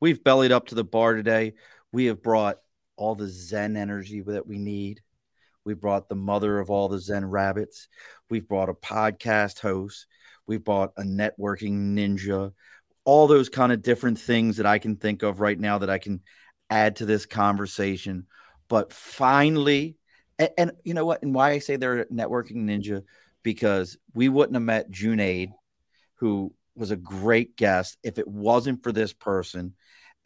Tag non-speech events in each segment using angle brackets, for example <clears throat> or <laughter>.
We've bellied up to the bar today. We have brought all the Zen energy that we need. We brought the mother of all the Zen rabbits. We've brought a podcast host. We've brought a networking ninja. All those kind of different things that I can think of right now that I can add to this conversation. But finally, and, and you know what? And why I say they're a networking ninja because we wouldn't have met Junaid, who was a great guest, if it wasn't for this person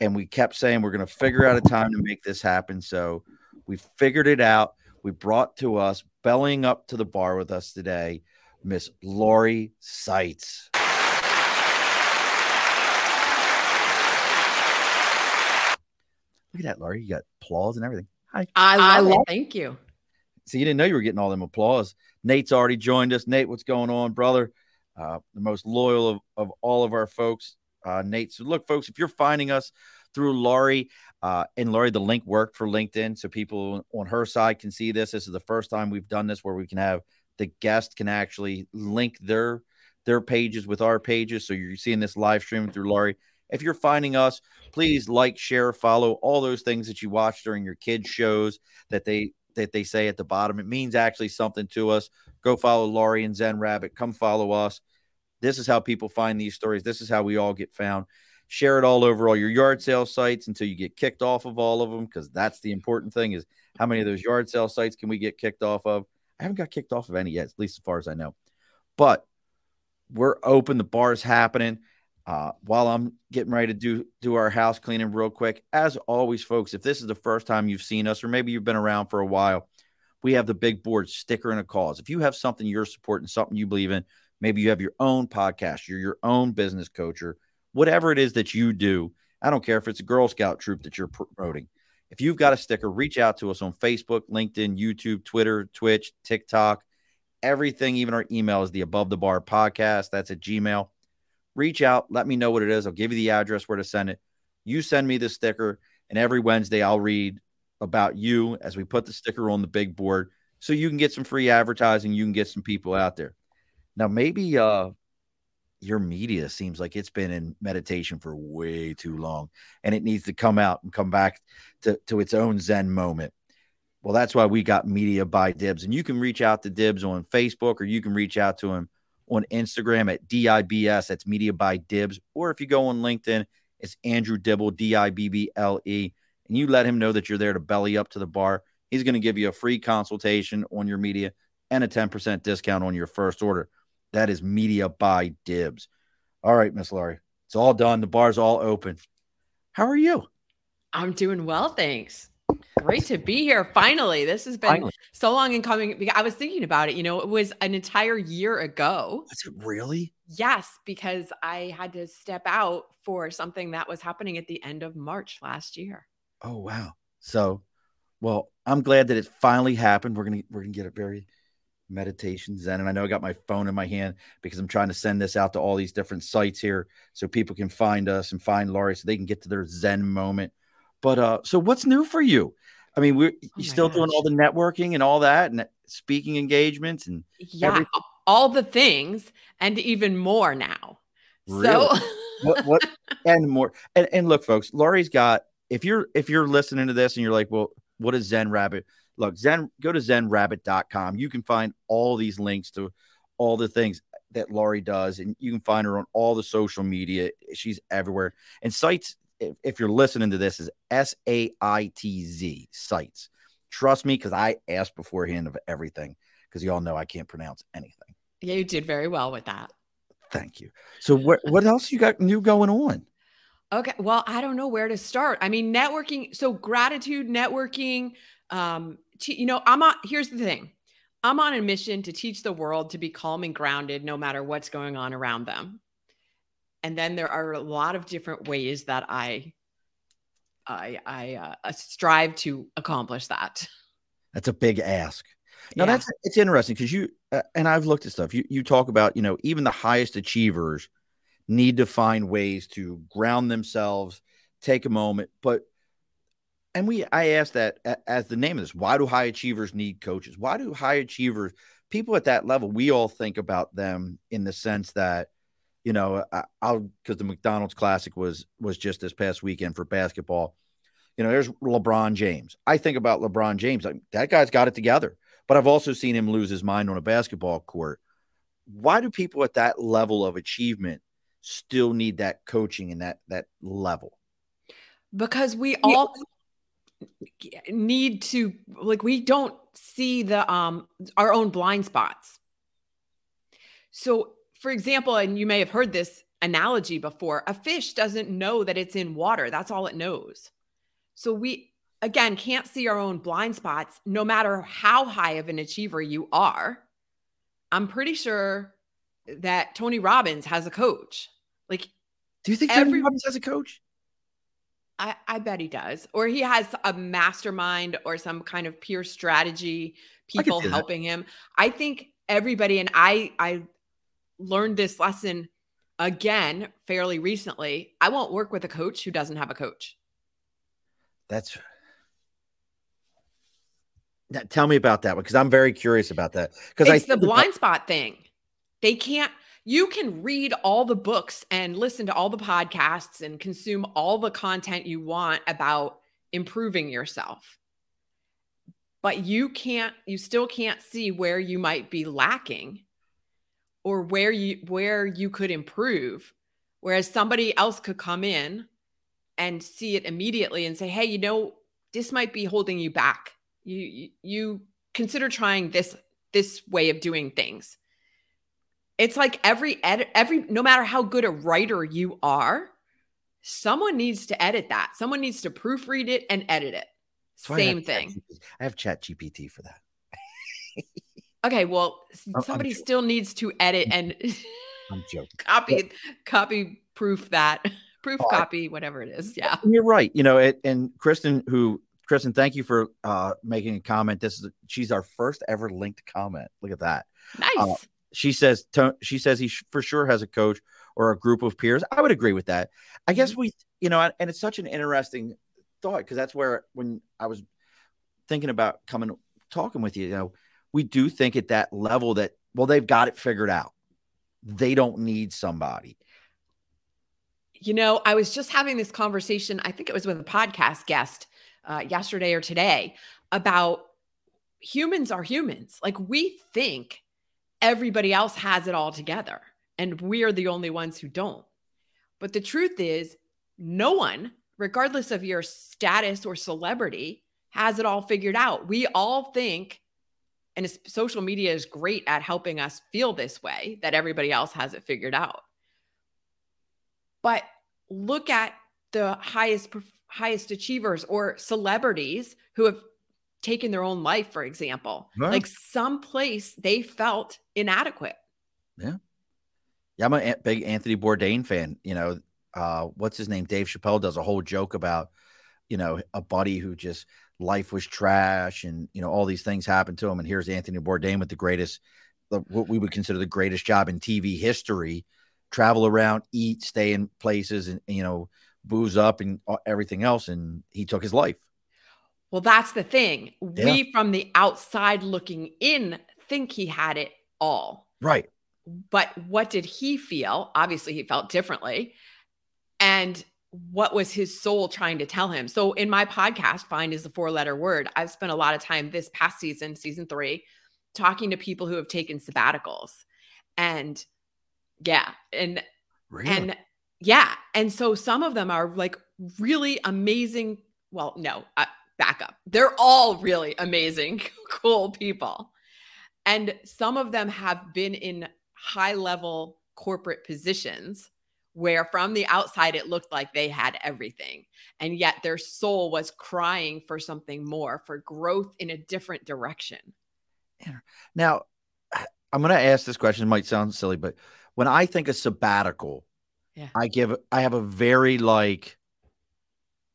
and we kept saying we're going to figure out a time to make this happen. So we figured it out. We brought to us, bellying up to the bar with us today, Miss Lori Saitz. Look at that, Lori. You got applause and everything. Hi. I love, it. Thank you. So you didn't know you were getting all them applause. Nate's already joined us. Nate, what's going on, brother? Uh, the most loyal of, of all of our folks uh, Nate. So, look, folks, if you're finding us through Lori, uh, and Lori, the link worked for LinkedIn, so people on her side can see this. This is the first time we've done this where we can have the guest can actually link their their pages with our pages. So you're seeing this live stream through Lori. If you're finding us, please like, share, follow all those things that you watch during your kids' shows that they that they say at the bottom. It means actually something to us. Go follow Lori and Zen Rabbit. Come follow us. This is how people find these stories. This is how we all get found. Share it all over all your yard sale sites until you get kicked off of all of them, because that's the important thing is how many of those yard sale sites can we get kicked off of? I haven't got kicked off of any yet, at least as far as I know. But we're open. The bar is happening. Uh, while I'm getting ready to do do our house cleaning real quick, as always, folks, if this is the first time you've seen us, or maybe you've been around for a while, we have the big board sticker and a cause. If you have something you're supporting, something you believe in, Maybe you have your own podcast, you're your own business coach, or whatever it is that you do. I don't care if it's a Girl Scout troop that you're promoting. If you've got a sticker, reach out to us on Facebook, LinkedIn, YouTube, Twitter, Twitch, TikTok, everything, even our email is the above the bar podcast. That's at Gmail. Reach out, let me know what it is. I'll give you the address where to send it. You send me the sticker, and every Wednesday I'll read about you as we put the sticker on the big board so you can get some free advertising. You can get some people out there. Now, maybe uh, your media seems like it's been in meditation for way too long and it needs to come out and come back to, to its own Zen moment. Well, that's why we got Media by Dibs. And you can reach out to Dibs on Facebook or you can reach out to him on Instagram at DIBS. That's Media by Dibs. Or if you go on LinkedIn, it's Andrew Dibble, D I B B L E. And you let him know that you're there to belly up to the bar. He's going to give you a free consultation on your media and a 10% discount on your first order. That is media by dibs. All right, Miss Lori. It's all done. The bar's all open. How are you? I'm doing well, thanks. Great to be here. Finally, this has been Finally. so long in coming. I was thinking about it. You know, it was an entire year ago. Was it really? Yes, because I had to step out for something that was happening at the end of March last year. Oh wow! So, well, I'm glad that it finally happened. We're gonna we're gonna get a very meditation zen and i know i got my phone in my hand because i'm trying to send this out to all these different sites here so people can find us and find lori so they can get to their zen moment but uh so what's new for you i mean we're oh you still gosh. doing all the networking and all that and speaking engagements and yeah everything? all the things and even more now really? so what, what <laughs> and more and, and look folks lori's got if you're if you're listening to this and you're like well what is zen rabbit look, Zen, go to zenrabbit.com. You can find all these links to all the things that Lori does, and you can find her on all the social media. She's everywhere. And Saitz, if, you're listening to this, is S A I T Z Saitz. Trust me, because I asked beforehand of everything, because you all know I can't pronounce anything. Yeah, you did very well with that. Thank you. So, what what else you got new going on? Okay, well, I don't know where to start. I mean, networking. So, gratitude networking. Um, you know, I'm on, here's the thing I'm on a mission to teach the world to be calm and grounded no matter what's going on around them. And then there are a lot of different ways that I I, I uh, strive to accomplish that. That's a big ask. Now Yeah. that's it's interesting because you uh, and I've looked at stuff. You you talk about you know even the highest achievers need to find ways to ground themselves, take a moment. But and we I asked that as the name of this. Why do high achievers need coaches? Why do high achievers people at that level? We all think about them in the sense that you know I, I'll because the McDonald's Classic was was just this past weekend for basketball. You know, there's LeBron James. I think about LeBron James. Like that guy's got it together but I've also seen him lose his mind on a basketball court. Why do people at that level of achievement still need that coaching and that that level? because we all need to like we don't see the um our own blind spots. So for example and you may have heard this analogy before a fish doesn't know that it's in water. That's all it knows. So we again can't see our own blind spots no matter how high of an achiever you are. I'm pretty sure that tony robbins has a coach. Like Do you think Tony Every- Robbins has a coach? I, I bet he does. Or he has a mastermind or some kind of peer strategy, people see that. helping him. I think everybody, and I I learned this lesson again fairly recently. I won't work with a coach who doesn't have a coach. That's Now, tell me about that one because I'm very curious about that. Because I It's the think about- blind spot thing. They can't, you can read all the books and listen to all the podcasts and consume all the content you want about improving yourself. But you can't, you still can't see where you might be lacking or where you where you could improve. Whereas somebody else could come in and see it immediately and say, hey, you know, this might be holding you back. You you, you consider trying this this way of doing things. It's like every edit, every no matter how good a writer you are, someone needs to edit that. Someone needs to proofread it and edit it. That's why I Same thing. I have Chat GPT for that. Okay, well, I'm somebody joking. still needs to edit and I'm joking. <laughs> copy copy proof that <laughs> proof Oh, copy whatever it is. Yeah. You're right. You know, it, and Kristen, who Kristen, thank you for uh, making a comment. This is she's our first ever linked comment. Look at that. Nice. She says she says he sh- for sure has a coach or a group of peers. I would agree with that. I guess we, you know, and it's such an interesting thought because that's where when I was thinking about coming talking with you, you know, we do think at that level that well they've got it figured out. They don't need somebody. You know, I was just having this conversation, I think it was with a podcast guest uh, yesterday or today about humans are humans. Like we think everybody else has it all together and we are the only ones who don't. But the truth is, no one, regardless of your status or celebrity, has it all figured out. We all think, and social media is great at helping us feel this way that everybody else has it figured out. But look at the highest highest achievers or celebrities who have taken their own life, for example. Right. Like someplace they felt inadequate. Yeah, Yeah, I'm a big Anthony Bourdain fan. You know, uh, what's his name? Dave Chappelle does a whole joke about, you know, a buddy who just life was trash and you know all these things happened to him, and here's Anthony Bourdain with the greatest, the, what we would consider the greatest job in TV history, travel around, eat, stay in places, and you know, booze up and uh, everything else, and he took his life. Well, that's the thing. Yeah. We from the outside looking in think he had it all. Right. But what did he feel? Obviously, he felt differently. And what was his soul trying to tell him? So, in my podcast, Fine is the four letter word, I've spent a lot of time this past season, season three, talking to people who have taken sabbaticals. And yeah, and Really. and yeah, and so some of them are like really amazing. Well, no, back up. They're all really amazing, <laughs> cool people. And some of them have been in high level corporate positions where from the outside it looked like they had everything. And yet their soul was crying for something more, for growth in a different direction. Now, <sighs> I'm going to ask this question. It might sound silly, but when I think of sabbatical, Yeah. I give I have a very like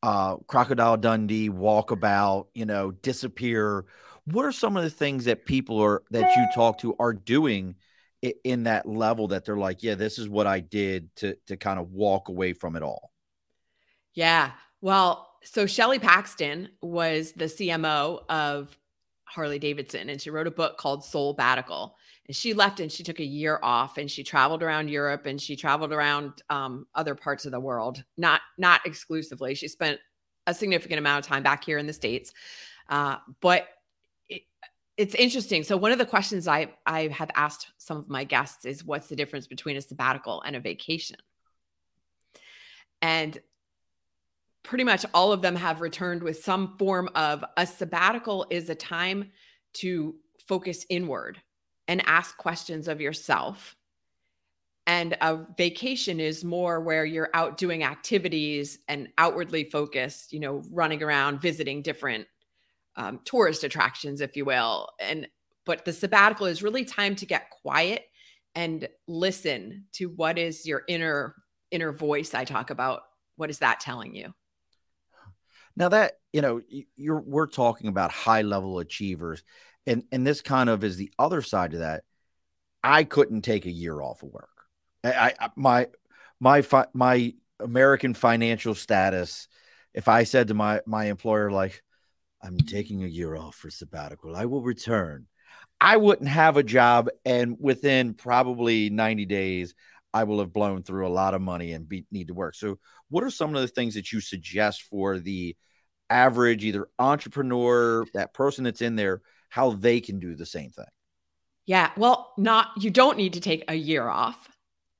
uh, Crocodile Dundee, Walkabout, you know, Disappear. What are some of the things that people are that you talk to are doing in, in that level that they're like, yeah, this is what I did to to kind of walk away from it all? Yeah. Well, so Shelley Paxton was the CMO of Harley Davidson, and she wrote a book called Soulbatical. And she left and she took a year off, and she traveled around Europe and she traveled around um, other parts of the world, not not exclusively. She spent a significant amount of time back here in the states, uh, but it, it's interesting. So one of the questions I I have asked some of my guests is, "What's the difference between a sabbatical and a vacation?" And pretty much all of them have returned with some form of a sabbatical is a time to focus inward and ask questions of yourself. And a vacation is more where you're out doing activities and outwardly focused, you know, running around, visiting different um, tourist attractions, if you will. And but the sabbatical is really time to get quiet and listen to what is your inner inner voice I talk about. What is that telling you? Now that you know, you're we're talking about high level achievers, and and this kind of is the other side of that. I couldn't take a year off of work. I, I my my fi- my American financial status. If I said to my my employer like, I'm taking a year off for sabbatical, I will return. I wouldn't have a job, and within probably 90 days, I will have blown through a lot of money and be, need to work. So, what are some of the things that you suggest for the average either entrepreneur, that person that's in there, how they can do the same thing? Yeah, well, not you don't need to take a year off.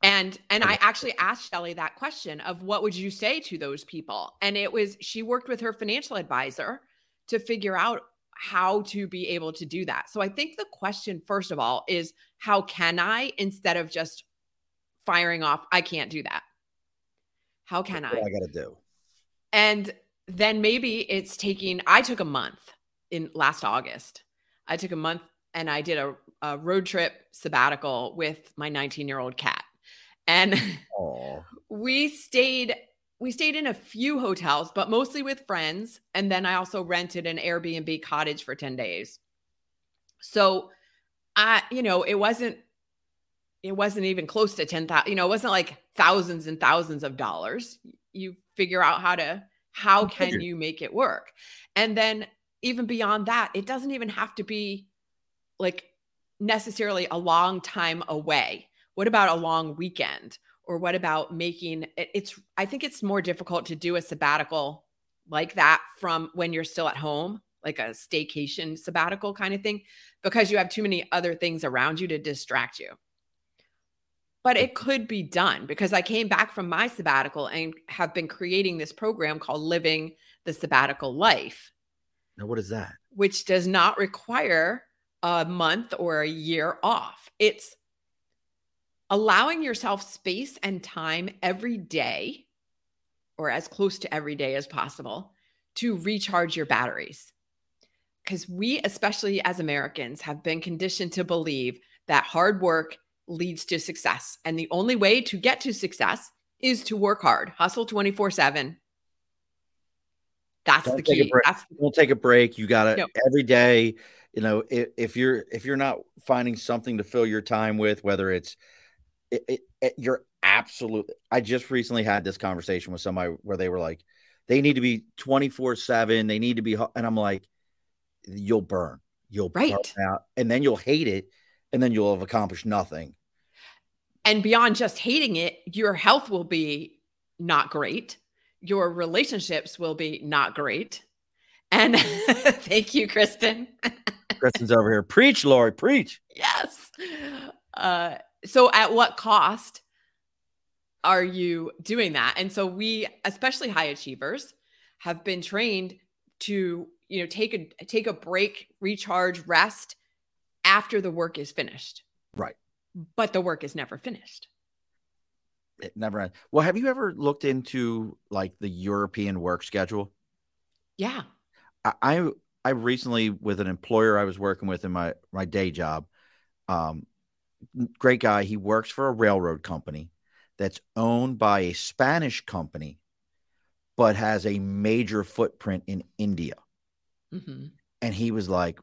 And and I actually asked Shelley that question of what would you say to those people? And it was she worked with her financial advisor to figure out how to be able to do that. So I think the question first of all is how can I instead of just firing off I can't do that. How can I? I got to do. And then maybe it's taking, I took a month in last August. I took a month and I did a, a road trip sabbatical with my 19 year old cat. And <laughs> we stayed we stayed in a few hotels, but mostly with friends. And then I also rented an Airbnb cottage for 10 days. So I, you know, it wasn't it wasn't even close to 10,000, you know, it wasn't like thousands and thousands of dollars. You figure out how to how can you make it work? And then even beyond that, it doesn't even have to be like necessarily a long time away. What about a long weekend? Or what about making it, it's, I think it's more difficult to do a sabbatical like that from when you're still at home, like a staycation sabbatical kind of thing, because you have too many other things around you to distract you but it could be done because I came back from my sabbatical and have been creating this program called Living the Sabbatical Life. Now, what is that? Which does not require a month or a year off. It's allowing yourself space and time every day, or as close to every day as possible, to recharge your batteries. Because we, especially as Americans, have been conditioned to believe that hard work leads to success. And the only way to get to success is to work hard, hustle 24 7. That's don't the key. That's the- don't take a break. You got to no. every day. You know, if, if, you're if you're not finding something to fill your time with, whether it's it, it, it, eh, you're absolutely. I just recently had this conversation with somebody where they were like, they need to be 24 seven. They need to be, and I'm like, you'll burn. You'll right. burn out, and then you'll hate it, and then you'll have accomplished nothing and beyond just hating it, your health will be not great. Your relationships will be not great. And <laughs> thank you, Kristen. <laughs> Kristen's over here. Preach, Lori, preach. Yes. Uh, so, at what cost are you doing that? And so, we, especially high achievers, have been trained to, you know, take a take a break, recharge, rest after the work is finished. Right but the work is never finished. It never ends. Well, have you ever looked into like the European work schedule? Yeah. I, I I recently with an employer I was working with in my my day job. Um, great guy. He works for a railroad company that's owned by a Spanish company, but has a major footprint in India. Mm-hmm. And he was like,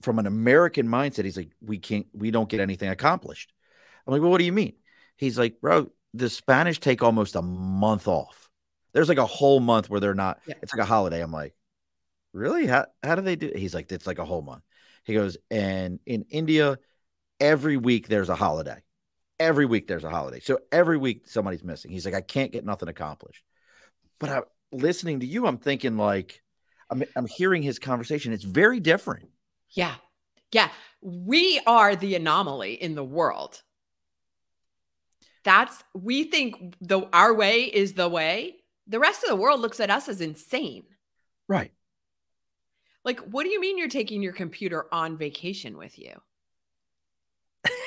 from an American mindset, he's like, we can't, we don't get anything accomplished. I'm like, well, what do you mean? He's like, bro, the Spanish take almost a month off. There's like a whole month where they're not, Yeah. it's like a holiday. I'm like, really? How, how do they do? It? He's like, it's like a whole month. He goes, and in India, every week there's a holiday. Every week there's a holiday. So every week somebody's missing. He's like, I can't get nothing accomplished. But I'm listening to you, I'm thinking like, I'm, I'm hearing his conversation. It's very different. Yeah. Yeah. We are the anomaly in the world. That's we think the our way is the way. The rest of the world looks at us as insane. Right. Like, what do you mean you're taking your computer on vacation with you?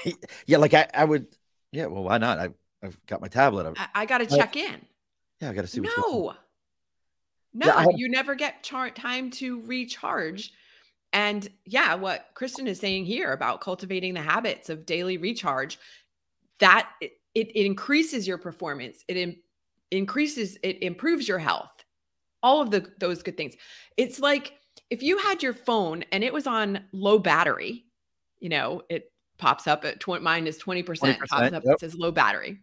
<laughs> Yeah. Like I, I would, yeah. Well, why not? I, I've got my tablet. I, I, I got to check in. yeah. I got to see what's going. No. No, Yeah, you never get char- time to recharge. And yeah, what Kristen is saying here about cultivating the habits of daily recharge, that it, it, increases your performance. It in, increases, it improves your health. All of the those good things. It's like if you had your phone and it was on low battery, you know, it pops up at 20, mine is 20%, 20%, pops up, yep. it says low battery.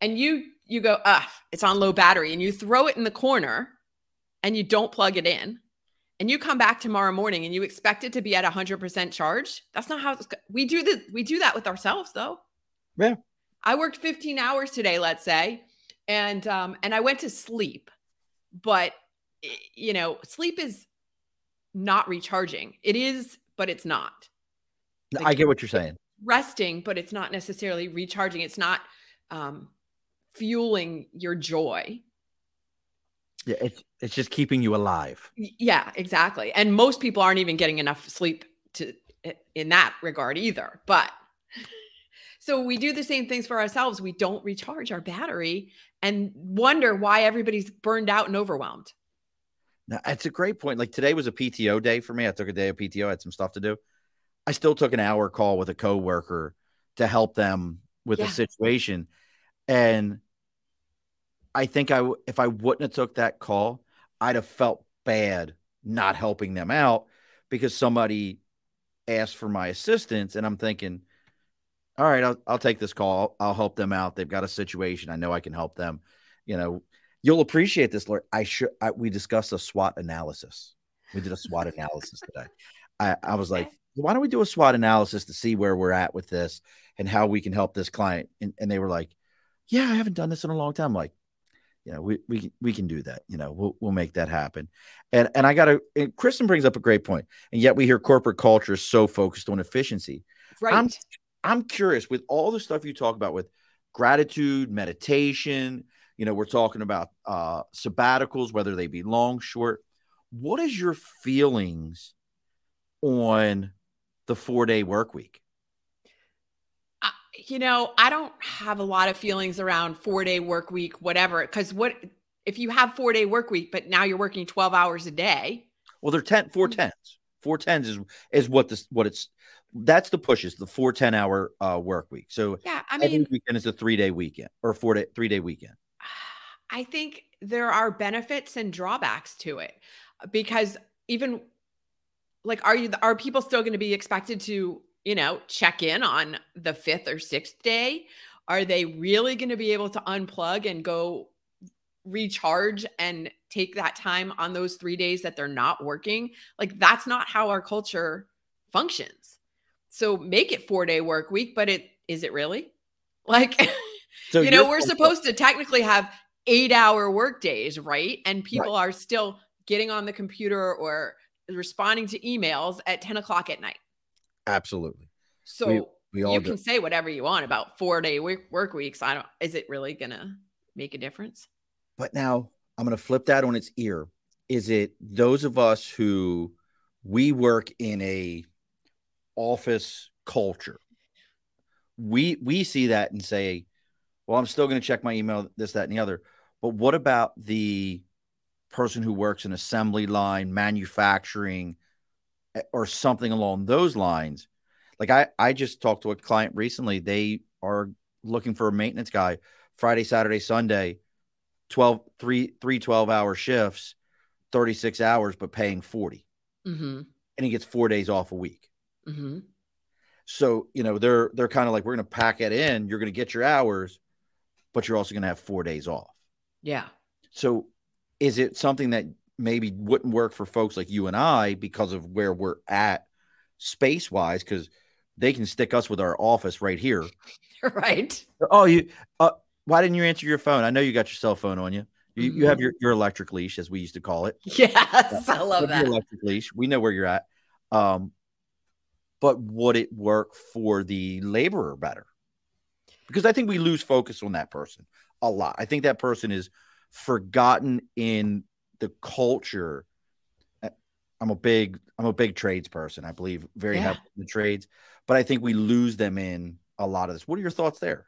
And you you go, ah, it's on low battery, and you throw it in the corner and you don't plug it in. And you come back tomorrow morning and you expect it to be at 100% charge That's not how it's, we do the we do that with ourselves though. Yeah. I worked 15 hours today, let's say, and um and I went to sleep. But you know, sleep is not recharging. It is, but it's not. No, I get what you're saying. Resting, but it's not necessarily recharging. It's not um fueling your joy. Yeah. It's, it's just keeping you alive. Yeah, exactly. And most people aren't even getting enough sleep to in that regard either. But so we do the same things for ourselves. We don't recharge our battery and wonder why everybody's burned out and overwhelmed. Now, it's a great point. Like today was a PTO day for me. I took a day of PTO. I had some stuff to do. I still took an hour call with a coworker to help them with Yeah. the situation. And I think I if I wouldn't have took that call, I'd have felt bad not helping them out because somebody asked for my assistance. And I'm thinking, all right, I'll, I'll take this call. I'll, help them out. They've got a situation. I know I can help them. You know, you'll appreciate this, Lori. I should. I, we discussed a SWOT analysis. We did a SWOT analysis today. I, I was like, why don't we do a SWOT analysis to see where we're at with this and how we can help this client? And, and they were like, yeah, I haven't done this in a long time. I'm like, you know, we we we can do that. You know, we'll we'll make that happen. And and I got to. And Kristen brings up a great point. And yet we hear corporate culture is so focused on efficiency. Right. I'm I'm curious with all the stuff you talk about with gratitude, meditation, you know, we're talking about uh sabbaticals, whether they be long, short. What is your feelings on the four day work week? I- you know, I don't have a lot of feelings around four day work week, whatever. Because what if you have four day work week, but now you're working 12 hours a day? Well, they're 10 four Mm. tens. Four tens is is what this what it's that's the pushes, the four 10 hour uh work week. So Yeah. I every mean, weekend is a three day weekend or four day three day weekend. <sighs> I think there are benefits and drawbacks to it because even like are you are people still going to be expected to, you know, check in on the 5th or 6th day? Are they really going to be able to unplug and go recharge and take that time on those 3 days that they're not working? Like that's not how our culture functions. So make it 4-day work week, but it is it really? Like <laughs> So you know, we're supposed to technically have eight hour work days, right? And people are still getting on the computer or responding to emails at 10 o'clock at night. absolutely. So We all you do. can say whatever you want about four day work, work weeks. I don't, is it really going to make a difference? But now I'm going to flip that on its ear. Is it those of us who we work in a office culture? We we see that and say, "Well, I'm still going to check my email, this, that, and the other." But what about the person who works in assembly line, manufacturing, eh, or something along those lines? Like I I just talked to a client recently. They are looking for a maintenance guy Friday, Saturday, Sunday 12, three, three 12 hour shifts, 36 hours, but paying 40. Mm-hmm. And he gets four days off a week. Mm-hmm. So, you know, they're they're kind of like, we're gonna pack it in, you're gonna get your hours, but you're also gonna have four days off. Yeah. So is it something that maybe wouldn't work for folks like you and I because of where we're at space wise? Because they can stick us with our office right here. <laughs> Right. Oh, you uh, why didn't you answer your phone? I know you got your cell phone on you. You, you have Mhm. your, your electric leash, as we used to call it. <laughs> Yes, I love your that. electric leash. We know where you're at. Um, but would it work for the laborer better? Because I think we lose focus on that person a lot. I think that person is forgotten in the culture. Uh, I'm a big I'm a big trades person. I believe very Yeah. heavily in the trades, but I think we lose them in a lot of this. What are your thoughts there?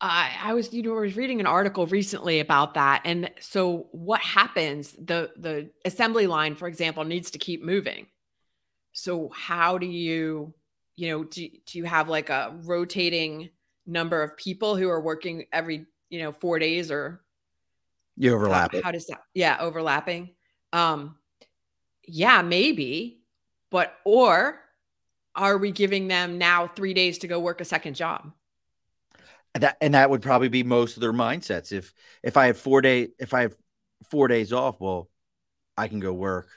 I, I was, you know, I was reading an article recently about that. And so what happens, the the assembly line, for example, needs to keep moving. So how do you, you know, do, do you have like a rotating number of people who are working every, you know, four days or You overlap it. how does that yeah, overlapping? Um yeah, maybe, but or are we giving them now three days to go work a second job? And that and that would probably be most of their mindsets. If if I have four day if I have four days off, well, I can go work,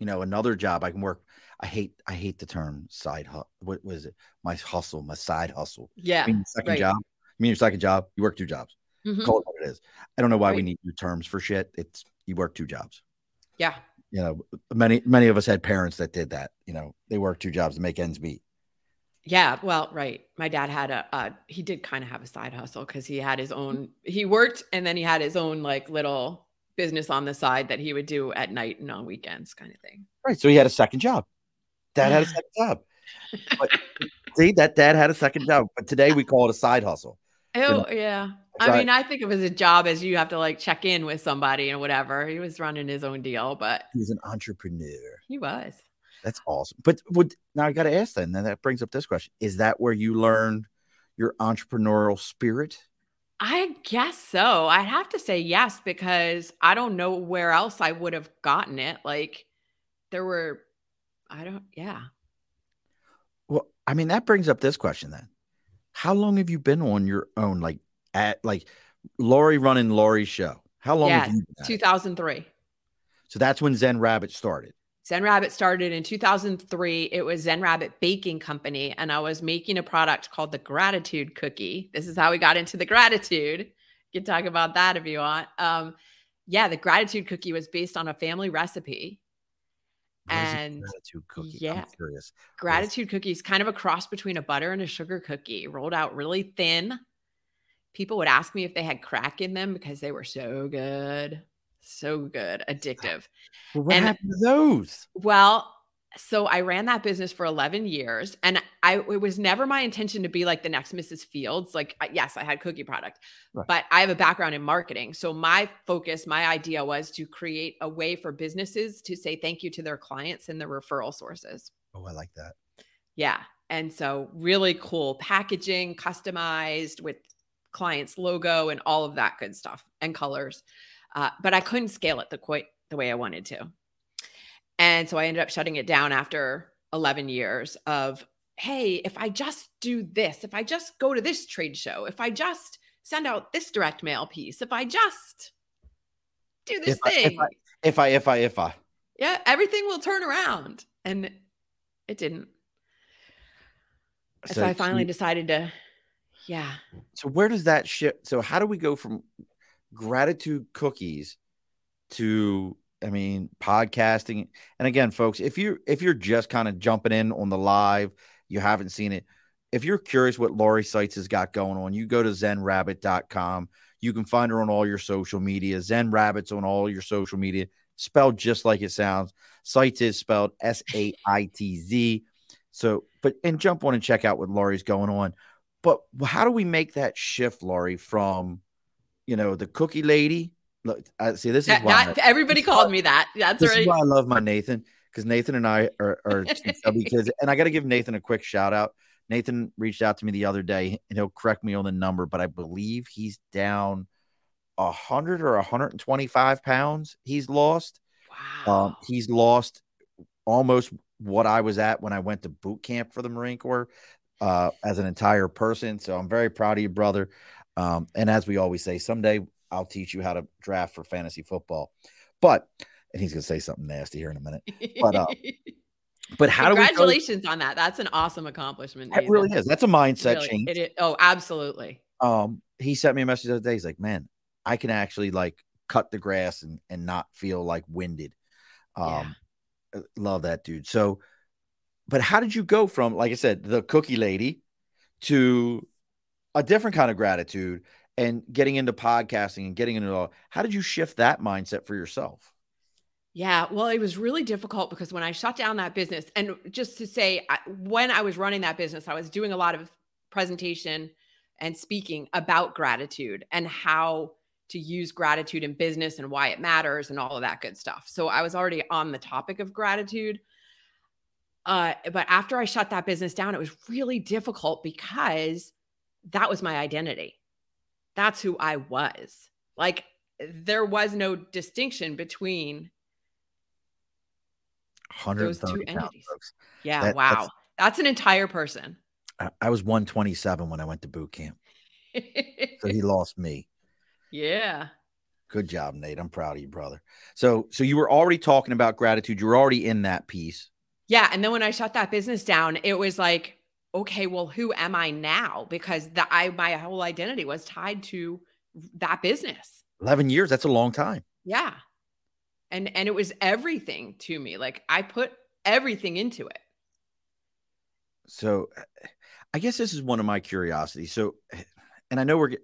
you know, another job. I can work. I hate I hate the term side hustle. What was it? My hustle, my side hustle. Yeah. I mean, second right. job. I mean, your second job. You work two jobs. Mhm. Call it what it is. I don't know why we need new terms for shit. It's you work two jobs. Yeah. You know, many many of us had parents that did that. You know, they worked two jobs to make ends meet. Yeah, well, right. My dad had a uh he did kind of have a side hustle cuz he had his own he worked and then he had his own like little business on the side that he would do at night and on weekends kind of thing. Right. So he had a second job. Dad had a second job. But <laughs> see, that dad had a second job. But today we call it a side hustle. Oh, yeah. I mean, I think of a job as you have to like check in with somebody and whatever. He was running his own deal, but He's an entrepreneur. he was. That's awesome. But would now I gotta ask then, then that brings up this question. Is that where you learned your entrepreneurial spirit? I guess so. I'd have to say yes because I don't know where else I would have gotten it. Like there were I don't yeah. Well, I mean, that brings up this question then. How long have you been on your own? Like at like Lori running Lori's show. How long Yeah, have you been at it? 2003. So that's when Zen Rabbit started. Zen Rabbit started in 2003. It was Zen Rabbit Baking Company, and I was making a product called the Gratitude Cookie. This is how we got into the gratitude. You can talk about that if you want. Um, yeah, the Gratitude Cookie was based on a family recipe. What is a And gratitude cookie. yeah. I'm curious. Gratitude Cookie is kind of a cross between a butter and a sugar cookie, rolled out really thin. People would ask me if they had crack in them because they were so good, so good, addictive. Well, what And- happened to those? Well, so I ran that business for 11 years and I it was never my intention to be like the next Mrs. Fields. Like yes, I had cookie product. Right. But I have a background in marketing. So my focus, my idea was to create a way for businesses to say thank you to their clients and their referral sources. Oh, I like that. Yeah. And so really cool packaging, customized with clients logo and all of that good stuff and colors. Uh, but I couldn't scale it the quite the way I wanted to. And so I ended up shutting it down after 11 years of, hey, if I just do this, if I just go to this trade show, if I just send out this direct mail piece, if I just do this If I- if thing, I- If I, if I, if I. yeah, everything will turn around. And it didn't. So, I finally you- decided to, yeah. so where does that shift? So how do we go from gratitude cookies to I mean podcasting? And again, folks, if you if you're just kind of jumping in on the live, you haven't seen it. If you're curious what Lori Saitz has got going on, you go to zenrabbit.com. You can find her on all your social media. Zen Rabbits on all your social media, spelled just like it sounds. Saitz is spelled S A I T Z. So, but and jump on and check out what Lori's going on. But how do we make that shift, Lori, from you know the cookie lady? Look, I see this is That- why that- everybody <laughs> called me that. That's this right. is why I love my Nathan because Nathan and I are, are <laughs> two chubby kids, and I got to give Nathan a quick shout out. Nathan reached out to me the other day, and he'll correct me on the number, but I believe he's down 100 or 125 pounds he's lost. Wow. Um, he's lost almost what I was at when I went to boot camp for the Marine Corps uh, as an entire person. So I'm very proud of you, brother. Um, and as we always say, someday I'll teach you how to draft for fantasy football. But and he's gonna say something nasty here in a minute. But uh, <laughs> but how do congratulations on that? That's an awesome accomplishment. It really is. That's a mindset really, change. It is. Oh, absolutely. Um, he sent me a message the other day. He's like, "Man, I can actually like cut the grass and and not feel like winded." Um, yeah. Uh, love that dude. So, but how did you go from, like I said, the cookie lady to a different kind of gratitude and getting into podcasting and getting into all? How did you shift that mindset for yourself? Yeah, well, it was really difficult because when I shut down that business, and just to say, when I was running that business, I was doing a lot of presentation and speaking about gratitude and how to use gratitude in business and why it matters and all of that good stuff. So I was already on the topic of gratitude. Uh, but after I shut that business down, it was really difficult because that was my identity. That's who I was. Like there was no distinction between those two entities. Pounds, yeah, that, wow. That's, that's, an entire person. I, I was 127 when I went to boot camp. so he <laughs> lost me. Yeah. Good job, Nate. I'm proud of you, brother. So, so you were already talking about gratitude. You were already in that piece. Yeah, and then when I shut that business down, it was like, okay, well, who am I now? Because the I my whole identity was tied to that business. 11 years, that's a long time. Yeah. And and it was everything to me. Like I put everything into it. So I guess this is one of my curiosities. So and I know we're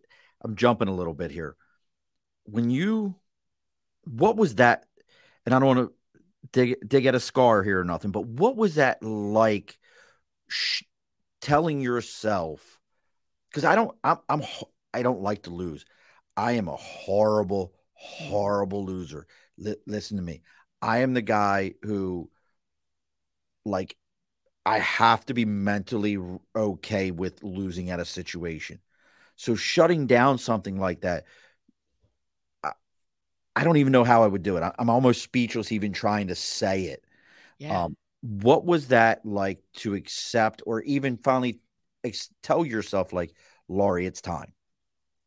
I'm jumping a little bit here. When you, what was that? And I don't want to dig dig at a scar here or nothing, but what was that like? Sh- telling yourself, because I don't, I'm, I'm, I don't like to lose. I am a horrible, horrible loser. L- listen to me. I am the guy who, like, I have to be mentally okay with losing at a situation. So shutting down something like that, I, I don't even know how I would do it. I, am almost speechless even trying to say it. Yeah. Um, what was that like to accept or even finally ex- tell yourself like, Lori, it's time?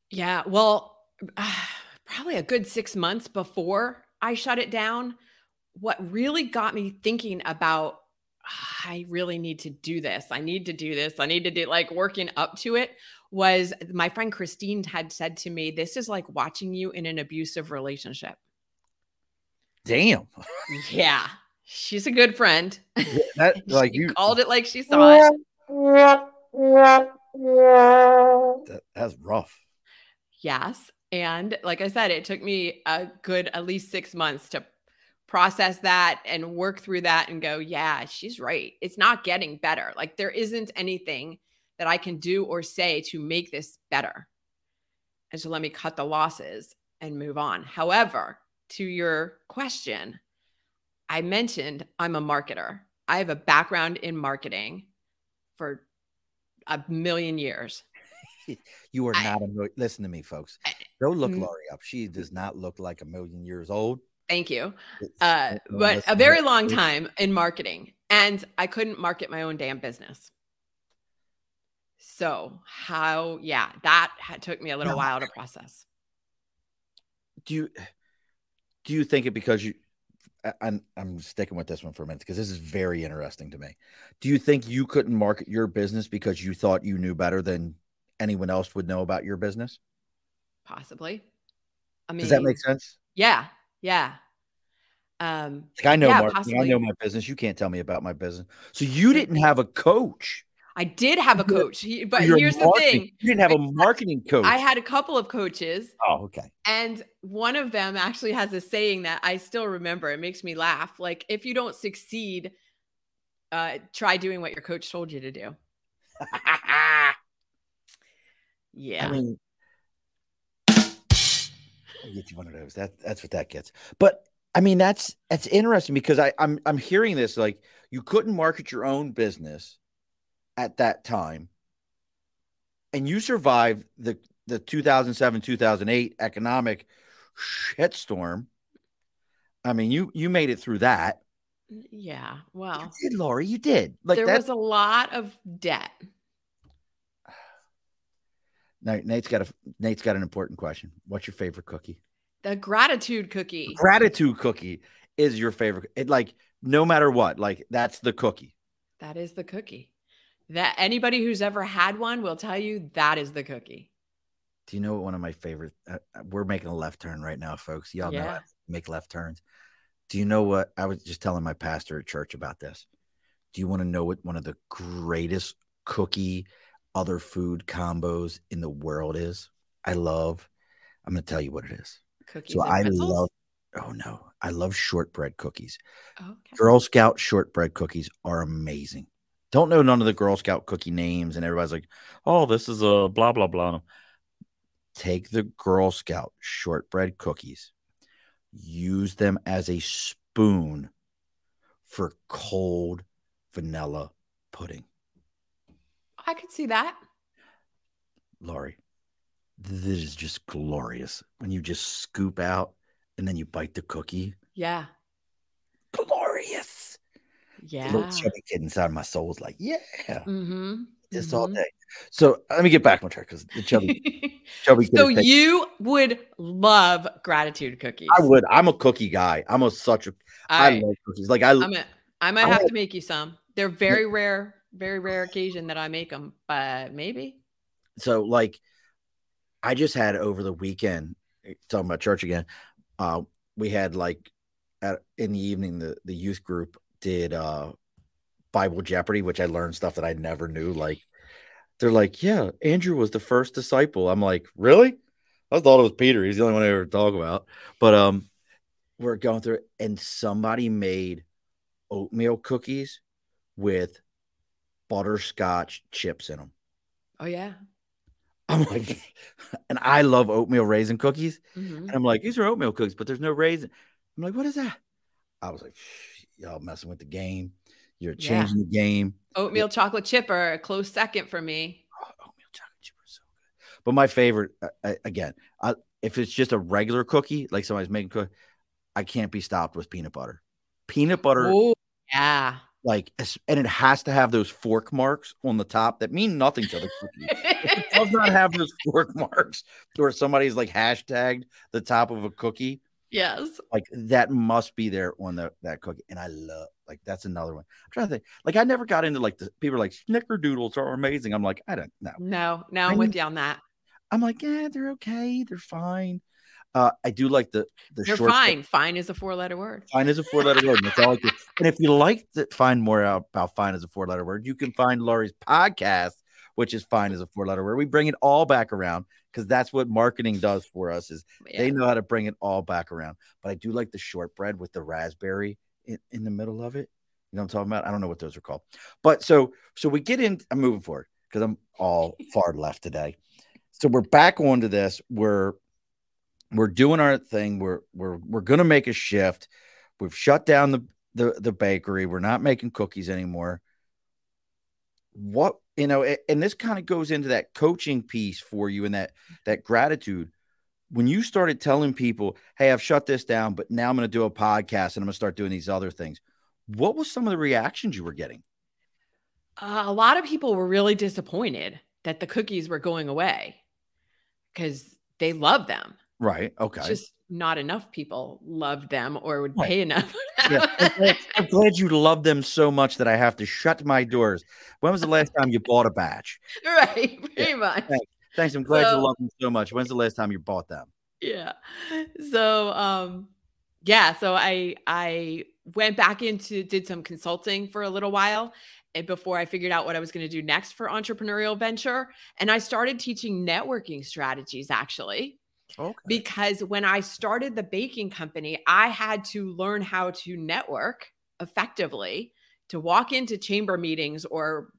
Yeah. Well, uh, <sighs> probably a good six months before I shut it down. What really got me thinking about ah, I really need to do this. I need to do this. I need to do like working up to it was my friend Christine had said to me, This is like watching you in an abusive relationship. Damn. yeah. She's a good friend. That <laughs> like you called it like she saw it. That, that's rough. Yes. And like I said, it took me a good at least six months to process that and work through that and go, yeah, she's right. It's not getting better. Like there isn't anything that I can do or say to make this better. And so let me cut the losses and move on. However, to your question, I mentioned I'm a marketer. I have a background in marketing for a million years. <laughs> you are not I, a listen to me, folks. Go look mm. Lori up. She does not look like a million years old. Thank you. Uh, but a very long time in marketing, and I couldn't market my own damn business. So how? Yeah, that had, took me a little now, while to process. Do you do you think it because you? I'm I'm sticking with this one for a minute because this is very interesting to me. Do you think you couldn't market your business because you thought you knew better than anyone else would know about your business? Possibly. I mean, does that make sense? Yeah, yeah. Um, like I know, yeah, I know my business. You can't tell me about my business. So you didn't have a coach. I did have a coach, but here's the thing: you didn't have a marketing coach. I had a couple of coaches. Oh, okay. And one of them actually has a saying that I still remember. It makes me laugh. Like, if you don't succeed, uh, try doing what your coach told you to do. <laughs> <laughs> yeah. I mean, get you one of those. That that's what that gets. But I mean, that's that's interesting because I, I'm I'm hearing this like you couldn't market your own business at that time and you survived the the 2007 2008 economic shitstorm. I mean, you you made it through that. Yeah. Well, you did, Lori. You did. Like there was a lot of debt. Now, Nate's got a Nate's got an important question. What's your favorite cookie? The gratitude cookie. Gratitude cookie is your favorite. It like no matter what, like that's the cookie. That is the cookie. That anybody who's ever had one will tell you that is the cookie. Do you know what one of my favorite? Uh, uh we're making a left turn right now, folks. Y'all yeah. know I make left turns. Do you know what I was just telling my pastor at church about this? Do you want to know what one of the greatest cookie other food combos in the world is? I love. I'm going to tell you what it is. Cookies. So I pretzels? love. Oh no, I love shortbread cookies. Oh, okay. Girl Scout shortbread cookies are amazing. Don't know none of the Girl Scout cookie names, and everybody's like, "Oh, this is a blah blah blah." Take the Girl Scout shortbread cookies, use them as a spoon for cold vanilla pudding. I could see that. Lori, this is just glorious when you just scoop out and then you bite the cookie. Yeah. Glorious. Yeah. The little chubby kid inside my soul is like, yeah. Mm-hmm. Just mm-hmm. all day. So let me get back on track because the chubby, <laughs> chubby kid. So you would love gratitude cookies. I would. I'm a cookie guy. I'm a such a. I, I love cookies. Like I. I'm a, I might have to make you some. They're very rare, very rare occasion that I make them, but maybe. So like, I just had over the weekend eh, talking about church again. Uh, we had like at, in the evening the the youth group did uh Bible Jeopardy, which I learned stuff that I never knew. Like they're like, yeah, Andrew was the first disciple. I'm like, really? I thought it was Peter. He's the only one I ever talk about. But um, we're going through and somebody made oatmeal cookies with butterscotch chips in them. Oh yeah. I'm like, <laughs> and I love oatmeal raisin cookies. Mm-hmm. And I'm like, these are oatmeal cookies, but there's no raisin. I'm like, what is that? I was like, y'all messing with the game. You're changing yeah. the game. Oatmeal yeah. chocolate chip are a close second for me. Oh, oatmeal chocolate chip is so good. But my favorite, uh, again, I, if it's just a regular cookie, like somebody's making cookie, I can't be stopped with peanut butter. Peanut butter. Oh, yeah like and it has to have those fork marks on the top that mean nothing to the cookie. it does not have those <laughs> fork marks where somebody's like hashtagged the top of a cookie. Yes. Like that must be there on the that cookie. And I love like that's another one. I'm trying to think. Like I never got into like the people are like snickerdoodles are amazing. I'm like, I don't know. No, no, I'm with you on that. I'm like, yeah, they're okay, they're fine. Uh, I do like the the You're short fine. Fine is a four letter word. Fine is a four letter word. I. <laughs> And if you like to find more out about fine as a four letter word, you can find Lori's podcast, which is fine as a four letter word. We bring it all back around because that's what marketing does for us. Is yeah. they know how to bring it all back around. But I do like the shortbread with the raspberry in, in the middle of it. You know what I'm talking about? I don't know what those are called. But so so we get in. I'm moving forward because I'm all far left today. So we're back onto this. We're we're doing our thing. We're we're we're gonna make a shift. We've shut down the the, the bakery. We're not making cookies anymore. What you know, and this kind of goes into that coaching piece for you and that that gratitude. When you started telling people, "Hey, I've shut this down, but now I'm going to do a podcast and I'm going to start doing these other things," what was some of the reactions you were getting? Uh, a lot of people were really disappointed that the cookies were going away because they love them. Right. Okay. just not enough people loved them or would right. pay enough. yeah. I'm, glad, <laughs> I'm glad you love them so much that I have to shut my doors. When was the last time you bought a batch? Right. Pretty yeah. much. Thanks. Thanks. I'm glad so, you love them so much. When's the last time you bought them? Yeah. So um yeah, so I I went back into did some consulting for a little while and before I figured out what I was going to do next for entrepreneurial venture and I started teaching networking strategies actually Okay. Because when I started the baking company, I had to learn how to network effectively to walk into chamber meetings or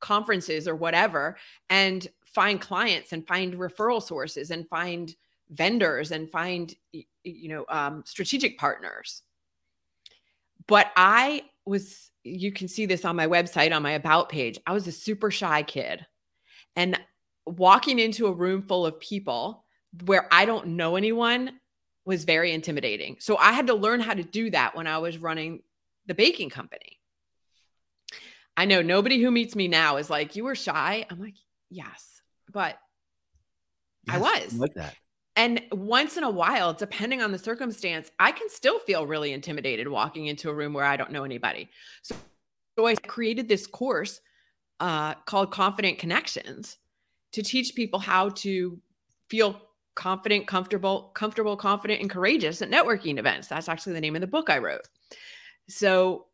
conferences or whatever and find clients and find referral sources and find vendors and find you know um, strategic partners but i was you can see this on my website on my about page i was a super shy kid and walking into a room full of people where I don't know anyone was very intimidating. So I had to learn how to do that when I was running the baking company. I know nobody who meets me now is like, You were shy. I'm like, Yes, but yes, I was like that. And once in a while, depending on the circumstance, I can still feel really intimidated walking into a room where I don't know anybody. So, so I created this course uh, called Confident Connections to teach people how to feel confident, comfortable, comfortable, confident, and courageous at networking events. That's actually the name of the book I wrote. So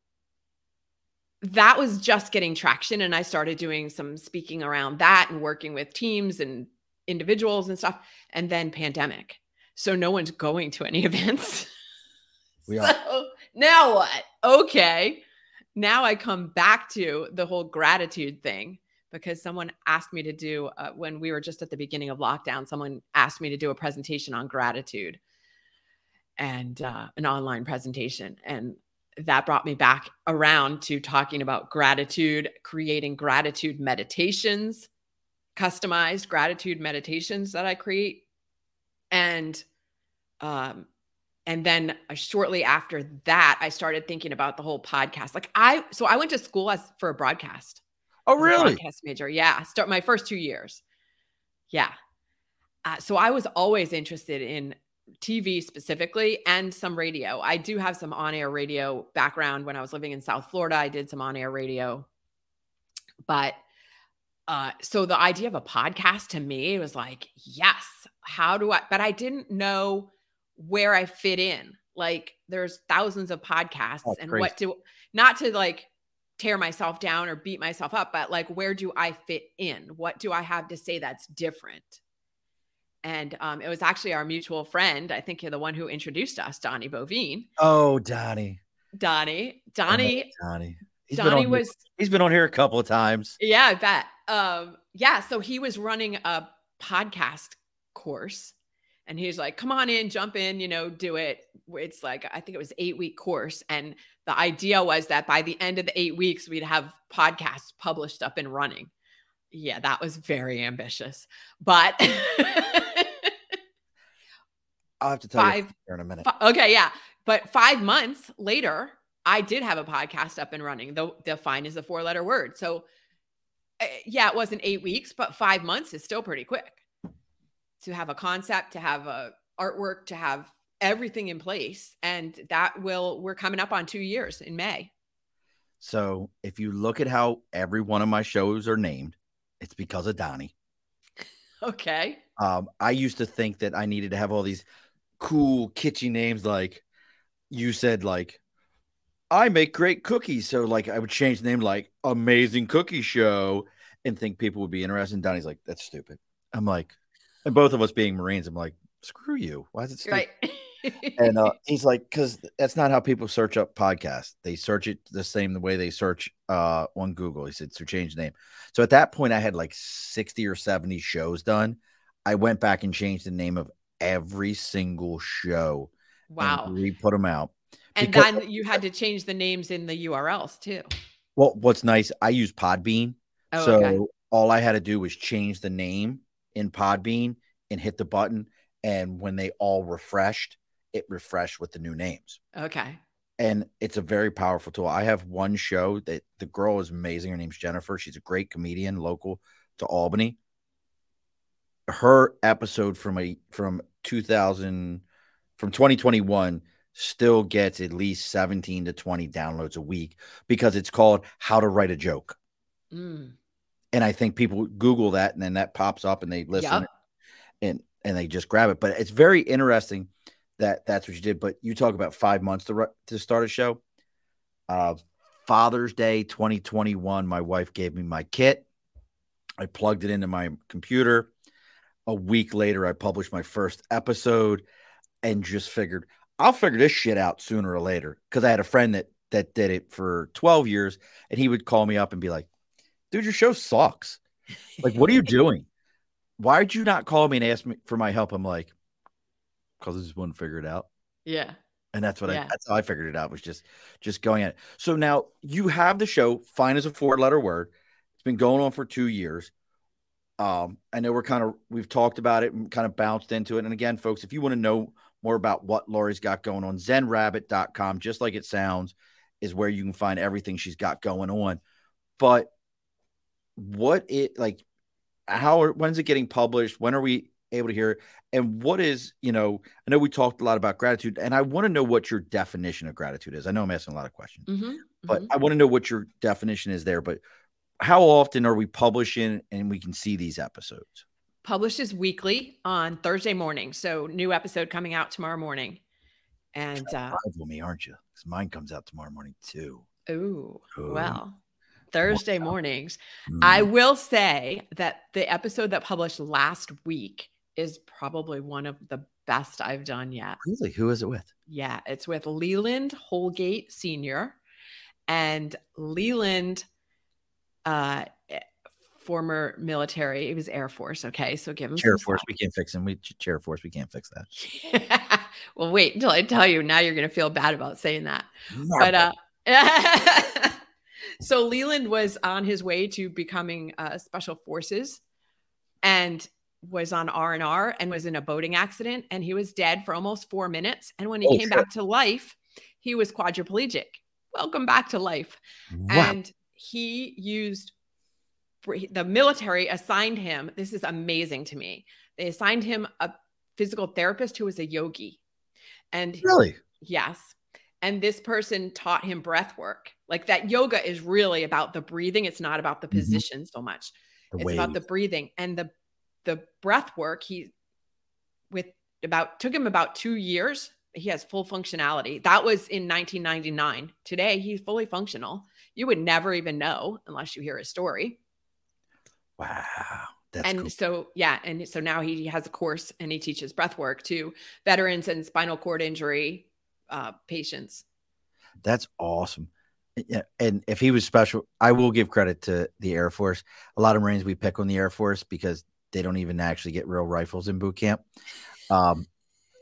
that was just getting traction. And I started doing some speaking around that and working with teams and individuals and stuff. And then pandemic. So no one's going to any <laughs> events. We are. So now what? Okay. Now I come back to the whole gratitude thing because someone asked me to do uh, when we were just at the beginning of lockdown someone asked me to do a presentation on gratitude and uh, an online presentation and that brought me back around to talking about gratitude, creating gratitude meditations, customized gratitude meditations that I create. And um and then uh, shortly after that I started thinking about the whole podcast. Like I so I went to school as for a broadcast. Oh really? broadcast major. Yeah, start my first 2 years. Yeah. Uh, so I was always interested in TV specifically and some radio. I do have some on air radio background. When I was living in South Florida, I did some on air radio. But uh, so the idea of a podcast to me was like, yes, how do I? But I didn't know where I fit in. Like, there's thousands of podcasts, and crazy. what do not to like tear myself down or beat myself up, but like, where do I fit in? What do I have to say that's different? And um, it was actually our mutual friend. I think you're the one who introduced us, Donnie Boivin. Oh, Donnie. Donnie. Donnie. Donnie. He's Donnie was. Here. He's been on here a couple of times. Yeah, I bet. Um, yeah. So he was running a podcast course and he's like, come on in, jump in, you know, do it. It's like, I think it was eight week course. And the idea was that by the end of the eight weeks, we'd have podcasts published up and running. Yeah, that was very ambitious. But <laughs> I'll have to tell five, you in a minute. okay, yeah. But five months later, I did have a podcast up and running. Though fine is a four letter word. So uh, yeah, it wasn't eight weeks, but five months is still pretty quick to have a concept, to have a artwork, to have everything in place. And that will, we're coming up on two years in May. So if you look at how every one of my shows are named, it's because of Donnie. <laughs> Okay. Um, I used to think that I needed to have all these cool kitschy names like you said like I make great cookies. So like I would change the name like Amazing Cookie Show and think people would be interested. And Donnie's like, that's stupid. I'm like, and both of us being Marines, I'm like, screw you. Why is it stupid? Right. <laughs> and uh, he's like, because that's not how people search up podcasts. They search it the same the way they search uh, on Google. He said, so change the name. So at that point, I had like 60 or 70 shows done. I went back and changed the name of every single show. Wow. we put them out. And because, then you had to change the names in the URLs too. Well, what's nice, I use Podbean. Oh, so okay. all I had to do was change the name in Podbean and hit the button. And when they all refreshed, it refreshed with the new names. Okay. And it's a very powerful tool. I have one show that the girl is amazing. Her name's Jennifer. She's a great comedian local to Albany. Her episode from a from 2000 from 2021 still gets at least 17 to 20 downloads a week because it's called How to Write a Joke. Mm. And I think people Google that and then that pops up and they listen yep. and and they just grab it. But it's very interesting that that's what you did. But you talk about five months to to start a show. Uh, Father's Day 2021, my wife gave me my kit. I plugged it into my computer. A week later, I published my first episode and just figured I'll figure this shit out sooner or later. Because I had a friend that that did it for 12 years, and he would call me up and be like, "Dude, your show sucks. Like, what are you <laughs> doing? Why'd you not call me and ask me for my help?" I'm like, because I just wouldn't figure it out. Yeah. And that's what yeah. I that's how I figured it out was just just going at it. So now you have the show, fine as a four letter word. It's been going on for two years. Um, I know we're kind of we've talked about it and kind of bounced into it. And again, folks, if you want to know more about what Lori's got going on, zenrabbit.com, just like it sounds, is where you can find everything she's got going on. But what it like how when's it getting published? When are we able to hear it? And what is, you know, I know we talked a lot about gratitude, and I want to know what your definition of gratitude is. I know I'm asking a lot of questions, mm-hmm, but mm-hmm. I want to know what your definition is there. But how often are we publishing and we can see these episodes? Publishes weekly on Thursday morning. So new episode coming out tomorrow morning. And uh with me, aren't you? Because mine comes out tomorrow morning too. Ooh, well. Thursday mornings. Mm. I will say that the episode that published last week is probably one of the best I've done yet. Really? Who is it with? Yeah, it's with Leland Holgate Sr. And Leland, uh, former military, he was Air Force. Okay, so give him Air Force. We can't fix him. We Chair Force. We can't fix that. <laughs> well, wait until I tell you. Now you're going to feel bad about saying that. But uh, <laughs> so Leland was on his way to becoming uh, special forces, and was on R&R and was in a boating accident and he was dead for almost 4 minutes. And when he oh, came back to life he was quadriplegic. Welcome back to life. Wow. and he used the military assigned him this is amazing to me they assigned him a physical therapist who was a yogi. And really? Yes and this person taught him breath work. Like that yoga is really about the breathing. It's not about the mm-hmm. position mm-hmm. so much. The it's about the breathing and the the breath work. He with about took him about two years. He has full functionality. That was in 1999 today he's fully functional. You would never even know unless you hear his story. Wow. That's and cool. so yeah and so now he has a course and he teaches breath work to veterans and spinal cord injury uh, patients that's awesome and if he was special, I will give credit to the Air Force. A lot of Marines we pick on the Air Force because they don't even actually get real rifles in boot camp. Um,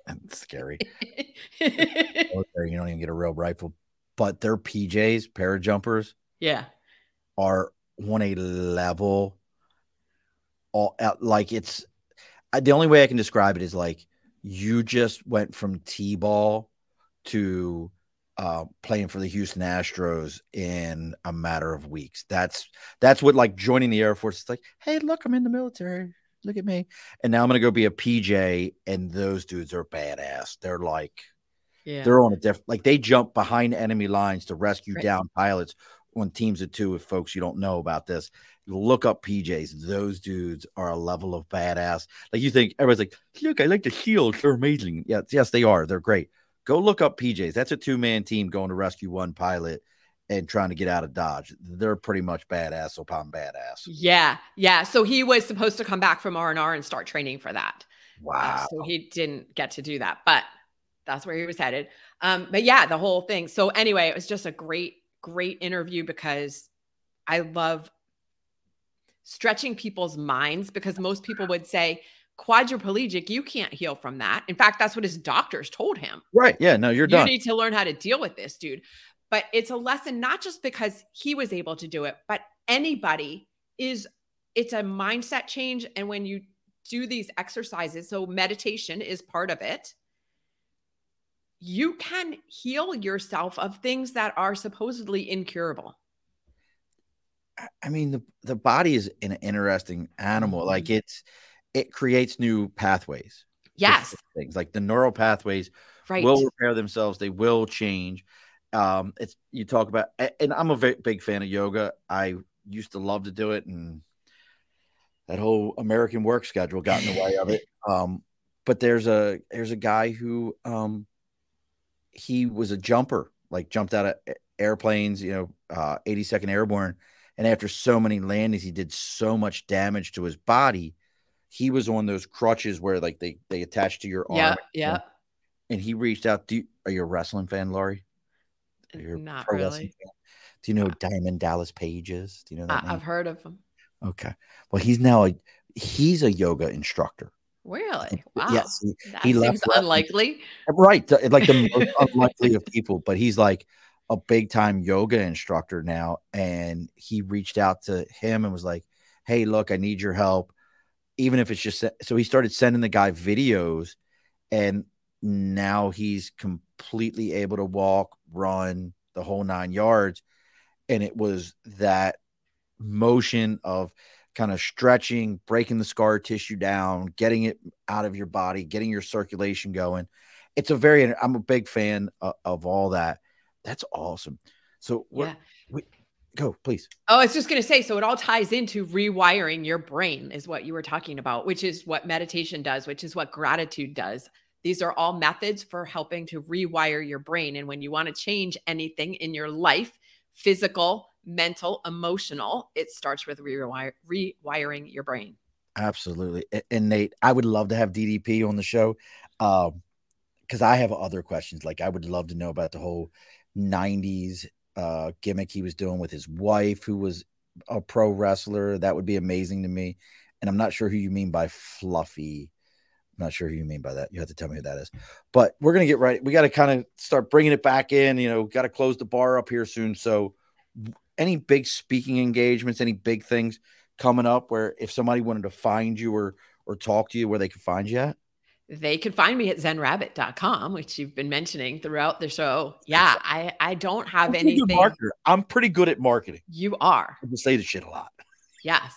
it's scary. <laughs> you don't even get a real rifle, but their PJs, parajumpers, yeah, are on a level. All like it's the only way I can describe it is like you just went from t-ball to uh, playing for the Houston Astros in a matter of weeks. That's that's what like joining the Air Force. It's like, hey, look, I'm in the military. Look at me. And now I'm gonna go be a PJ, and those dudes are badass. They're like, yeah, they're on a different like they jump behind enemy lines to rescue right. down pilots on teams of two. If folks you don't know about this, look up PJs. Those dudes are a level of badass. Like you think everybody's like, look, I like the shields. They're amazing. Yes, yes, they are. They're great. Go look up PJs. That's a two man team going to rescue one pilot and trying to get out of Dodge. They're pretty much badass upon badass. Yeah, yeah. So he was supposed to come back from R and R and start training for that. Wow. Uh, so he didn't get to do that, but that's where he was headed. Um, but yeah, the whole thing. So anyway, it was just a great, great interview because I love stretching people's minds because most people would say quadriplegic, you can't heal from that. In fact, that's what his doctors told him. Right. Yeah. No, you're done. You need to learn how to deal with this, dude. But it's a lesson, not just because he was able to do it, but anybody is, it's a mindset change. And when you do these exercises, so meditation is part of it, you can heal yourself of things that are supposedly incurable. I mean, the, the body is an interesting animal. Like mm-hmm. it's, it creates new pathways. Yes. Things like the neural pathways right. will repair themselves. They will change. Um, it's you talk about, and I'm a big fan of yoga. I used to love to do it, and that whole American work schedule got in the way of it. <laughs> Um, but there's a there's a guy who um, he was a jumper, like jumped out of airplanes, you know, uh, 82nd Airborne, and after so many landings, he did so much damage to his body he was on those crutches where like they they attach to your arm. Yeah, yeah. And he reached out. Do you, are you a wrestling fan, Lori? You're Not really. Do you know Diamond Dallas Page is? Do you know that? I, have heard of him. Okay. Well, he's now a he's a yoga instructor. Really? Wow. Yes. He, that he seems unlikely. Right. Like the <laughs> most unlikely of people, but he's like a big time yoga instructor now. And he reached out to him and was like, Hey, look, I need your help. Even if it's just so he started sending the guy videos and now he's completely able to walk, run the whole nine yards. And it was that motion of kind of stretching, breaking the scar tissue down, getting it out of your body, getting your circulation going. It's a very, I'm a big fan of, of all that. That's awesome. So, yeah. We, go please. Oh i was just going to say so it all ties into rewiring your brain is what you were talking about which is what meditation does which is what gratitude does. These are all methods for helping to rewire your brain. And when you want to change anything in your life physical mental emotional it starts with rewire, rewiring your brain. Absolutely. And nate i would love to have ddp on the show um because i have other questions. Like i would love to know about the whole 90s uh, gimmick he was doing with his wife, who was a pro wrestler. That would be amazing to me. And I'm not sure who you mean by fluffy. I'm not sure who you mean by that. You have to tell me who that is. But we're gonna get right. We got to kind of start bringing it back in. You know, got to close the bar up here soon. So, any big speaking engagements, any big things coming up where if somebody wanted to find you or or talk to you, where they could find you at? They can find me at zenrabbit.com, which you've been mentioning throughout the show. Yeah, I, I don't have I'm anything. I'm pretty good at marketing. You are. I just say the shit a lot. Yes.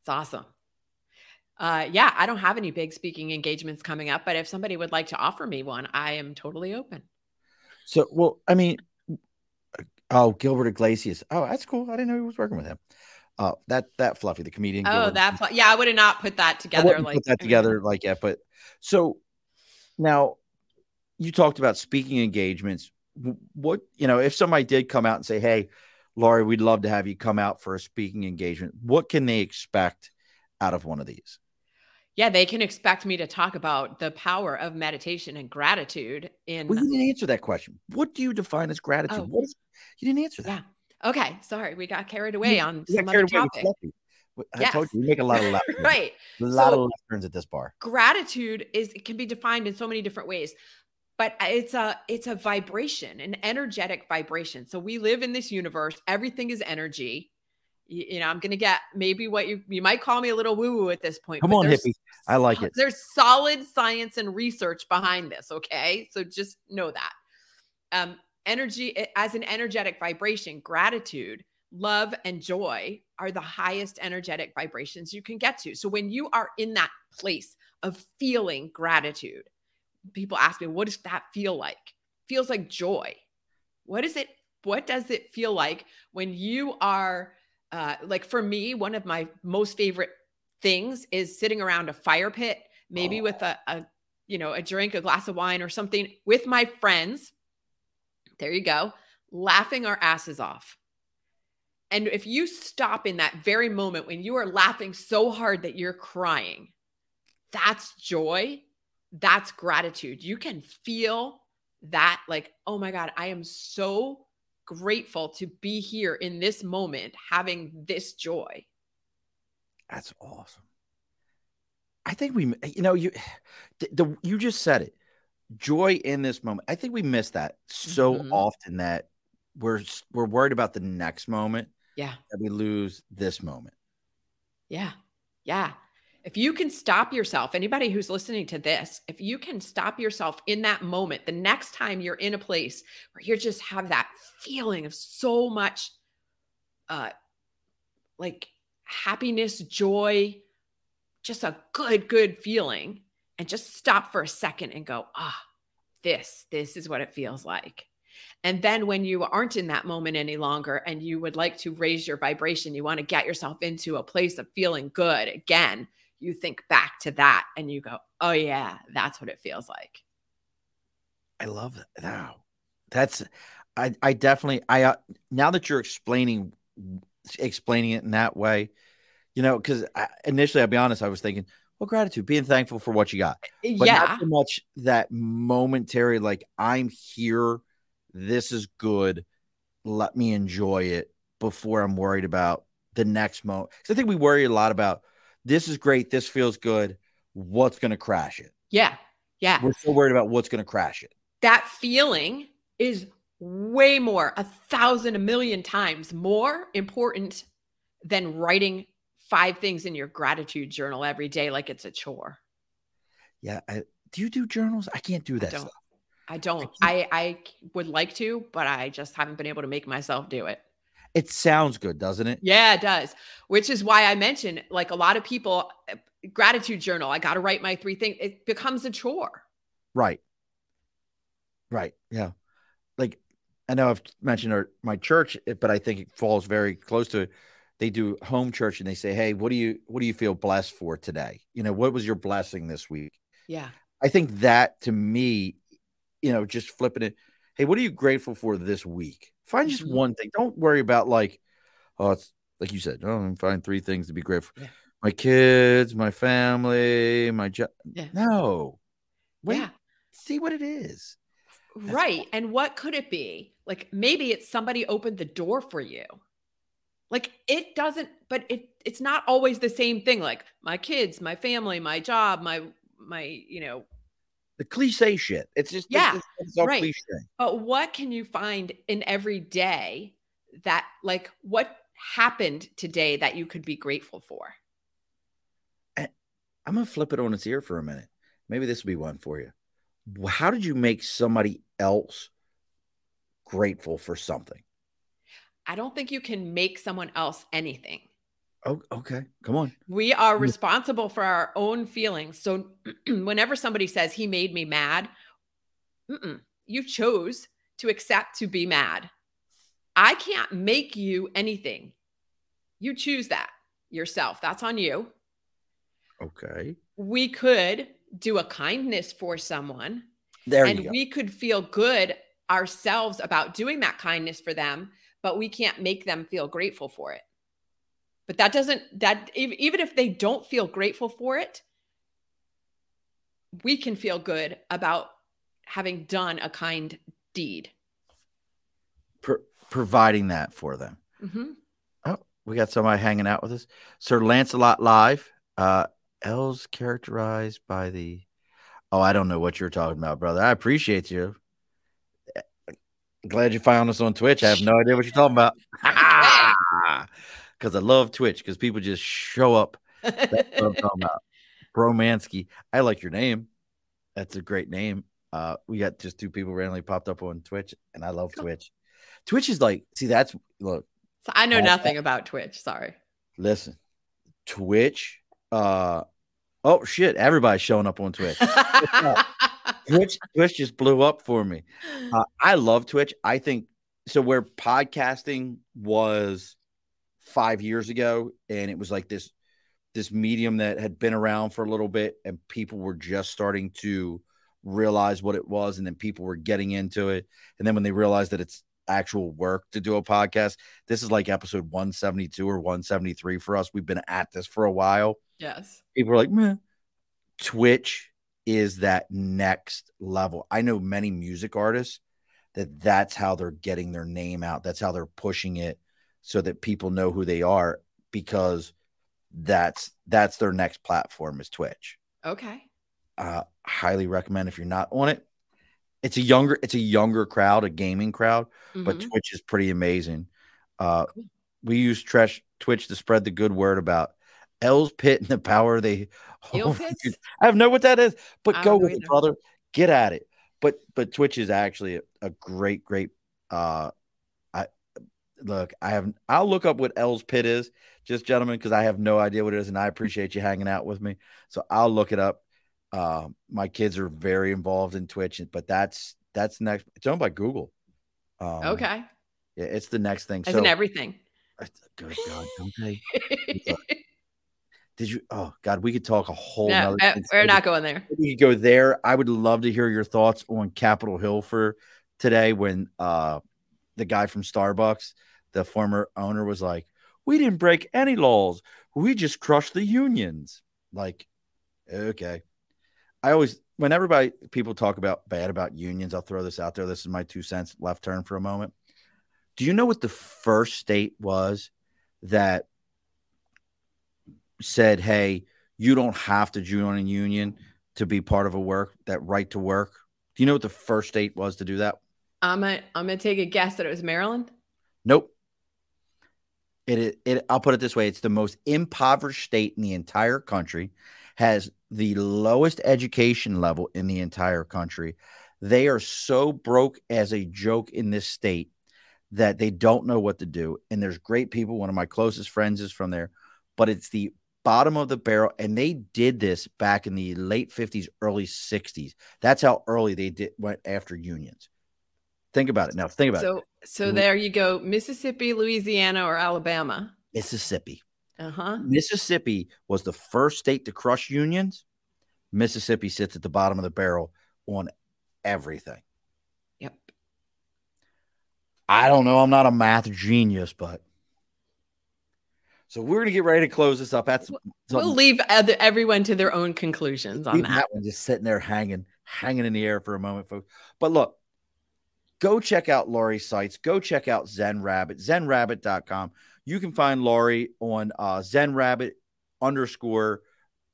It's awesome. Uh, yeah, I don't have any big speaking engagements coming up, but if somebody would like to offer me one, I am totally open. So, well, I mean, oh, Gilbert Iglesias. Oh, that's cool. I didn't know he was working with him. Uh, that that fluffy, the comedian. Oh, that fl- yeah, I would have not put that together. like put that together, like yeah. But so now you talked about speaking engagements. What you know, if somebody did come out and say, "Hey, Lori, we'd love to have you come out for a speaking engagement," what can they expect out of one of these? Yeah, they can expect me to talk about the power of meditation and gratitude. In well, you didn't answer that question. What do you define as gratitude? Oh. What is you didn't answer that? Yeah. Okay, sorry, we got carried away on some other topic. I yes. told you, we make a lot of left <laughs> right. A lot so, of left turns at this bar. Gratitude is it can be defined in so many different ways, but it's a it's a vibration, an energetic vibration. So we live in this universe. Everything is energy. You, you know, I'm gonna get maybe what you you might call me a little woo woo at this point. Come on, hippie. I like it. There's solid science and research behind this. Okay, so just know that. Um, energy as an energetic vibration, gratitude, love, and joy are the highest energetic vibrations you can get to. So when you are in that place of feeling gratitude, people ask me, what does that feel like? Feels like joy. What is it? What does it feel like when you are uh, like for me, one of my most favorite things is sitting around a fire pit, maybe oh. with a, a, you know, a drink, a glass of wine or something with my friends there you go. Laughing our asses off. And if you stop in that very moment when you are laughing so hard that you're crying, that's joy. That's gratitude. You can feel that, like, oh my God, I am so grateful to be here in this moment having this joy. That's awesome. I think we, you know, you, <sighs> the, the you just said it joy in this moment. I think we miss that so mm-hmm. often that we're we're worried about the next moment. Yeah. That we lose this moment. Yeah. Yeah. If you can stop yourself, anybody who's listening to this, if you can stop yourself in that moment, the next time you're in a place where you just have that feeling of so much uh like happiness, joy, just a good, good feeling and just stop for a second and go, ah, this, this is what it feels like. And then when you aren't in that moment any longer and you would like to raise your vibration, you want to get yourself into a place of feeling good again, you think back to that and you go, oh, yeah, that's what it feels like. I love that. Wow. That's, I, I definitely, I, uh, now that you're explaining, explaining it in that way, you know, because initially, I'll be honest, I was thinking, well, gratitude, being thankful for what you got. Eh, but yeah. not so much that momentary, like, I'm here. This is good. Let me enjoy it before I'm worried about the next moment. So I think we worry a lot about this is great. This feels good. What's going to crash it? Yeah. Yeah. We're so worried about what's going to crash it. That feeling is way more, a thousand, a million times more important than writing five things in your gratitude journal every day like it's a chore. Yeah. I, do you do journals? I can't do that I don't. stuff. I don't. I, I would like to, but I just haven't been able to make myself do it. It sounds good, doesn't it? Yeah, it does. Which is why I mentioned like a lot of people eh, gratitude journal. I got to write my three things. It becomes a chore. Right. Right. Yeah. Like I know I've mentioned our, my church, eh, but I think it falls very close to it. They do home church and they say, Hey, what do you what do you feel blessed for today? You know, what was your blessing this week? Yeah. I think that to me, you know, just flipping it. Hey, what are you grateful for this week? Find just Mhm. one thing. Don't worry about like, oh, it's like you said, oh, find three things to be grateful. Yeah. My kids, my family, my job. Yeah. No. Wait, Yeah. see what it is. That's Right. And what could it be? Like maybe it's somebody opened the door for you. Like it doesn't, but it it's not always the same thing. Like my kids, my family, my job, my my, you know, The cliche shit. It's just Yeah, it's, it's all right. cliche. but what can you find in every day that like what happened today that you could be grateful for? Eh, I'm gonna flip it on its ear for a minute. Maybe this will be one for you. How did you make somebody else grateful for something? I don't think you can make someone else anything. Oh, okay. Come on. We are responsible for our own feelings. So <clears throat> whenever somebody says he made me mad, you chose to accept to be mad. I can't make you anything. You choose that yourself. That's on you. Okay. We could do a kindness for someone There and you go. we could feel good ourselves about doing that kindness for them, but we can't make them feel grateful for it. But that doesn't that even if they don't feel grateful for it, we can feel good about having done a kind deed. Pro- providing that for them. Mhm. Oh, we got somebody hanging out with us. Sir Lancelot Live. Uh, L's characterized by the. Oh, I don't know what you're talking about, brother. I appreciate you. Glad you found us on Twitch. I have no idea what you're talking about. <laughs> Because I love Twitch because people just show up. That's what I'm talking about. Bromansky. I like your name. That's a great name. Uh, we got just two people randomly popped up on Twitch, and I love. Twitch. Twitch is like, see, that's look, So I know nothing about Twitch. Sorry. listen, Twitch. Uh, oh shit, everybody's showing up on <laughs> Twitch. Twitch, Twitch just blew up for me. <gasps> Uh, I love Twitch. I think so. Where podcasting was five years ago, and it was like this this medium that had been around for a little bit, and people were just starting to realize what it was, and then people were getting into it, and then when they realized that it's actual work to do a podcast, this is like episode 172 or 173 for us. We've been at this for a while yes. people are like, man, Twitch is that next level. I know many music artists that that's how they're getting their name out. That's how they're pushing it so that people know who they are because that's that's their next platform is Twitch. Okay. Uh, highly recommend if you're not on it. It's a younger it's a younger crowd, a gaming crowd, but Mhm. Twitch is pretty amazing. Uh, Cool. we use Tresh, Twitch to spread the good word about L's Pit and the power they <laughs> hold. I have no what that is, but go don't with it, brother. Get at it. But but Twitch is actually a, a great, great. Uh, I look. I have. I'll look up what L's Pit is, just gentlemen, because I have no idea what it is, and I <laughs> appreciate you hanging out with me. So I'll look it up. Uh, my kids are very involved in Twitch, but that's that's next. It's owned by Google. Um, Okay. Yeah, it's the next thing. As so in everything. good God, don't they? <laughs> Did you? Oh God, we could talk a whole. no, nother uh, we're not going there. we could go there. I would love to hear your thoughts on Capitol Hill for today when uh the guy from Starbucks, the former owner, was like, We didn't break any laws. We just crushed the unions. Like, okay. I always when everybody people talk about bad about unions, I'll throw this out there. This is my two cents left turn for a moment. Do you know what the first state was that said, Hey, you don't have to join a union to be part of a work that right to work. Do you know what the first state was to do that? I'm gonna I'm gonna take a guess that it was Maryland. Nope. It, it, I'll put it this way: it's the most impoverished state in the entire country, has the lowest education level in the entire country. They are so broke as a joke in this state that they don't know what to do. And there's great people. One of my closest friends is from there, but it's the bottom of the barrel. And they did this back in the late 50s, early 60s. That's how early they did went after unions. Think about it now. Think about it. so, it. So there you go. Mississippi, Louisiana, or Alabama. Mississippi. Uh-huh. Mississippi was the first state to crush unions. Mississippi sits at the bottom of the barrel on everything. Yep. I don't know. I'm not a math genius, but so we're gonna get ready to close this up. That's we'll leave everyone to their own conclusions on that. that one just sitting there hanging, hanging in the air for a moment, folks. But look, go check out Lori's sites. Go check out Zen Rabbit, zenrabbit.com. You can find Lori on uh, Zen Rabbit underscore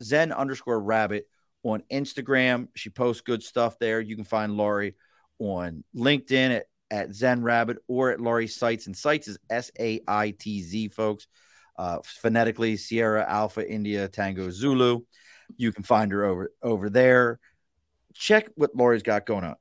Zen underscore Rabbit on Instagram. She posts good stuff there. You can find Lori on LinkedIn at, at Zen Rabbit or at Lori Saitz. And Saitz is S A I T Z, folks. Uh, phonetically, Sierra Alpha India Tango Zulu. You can find her over over there. Check what Lori's got going on.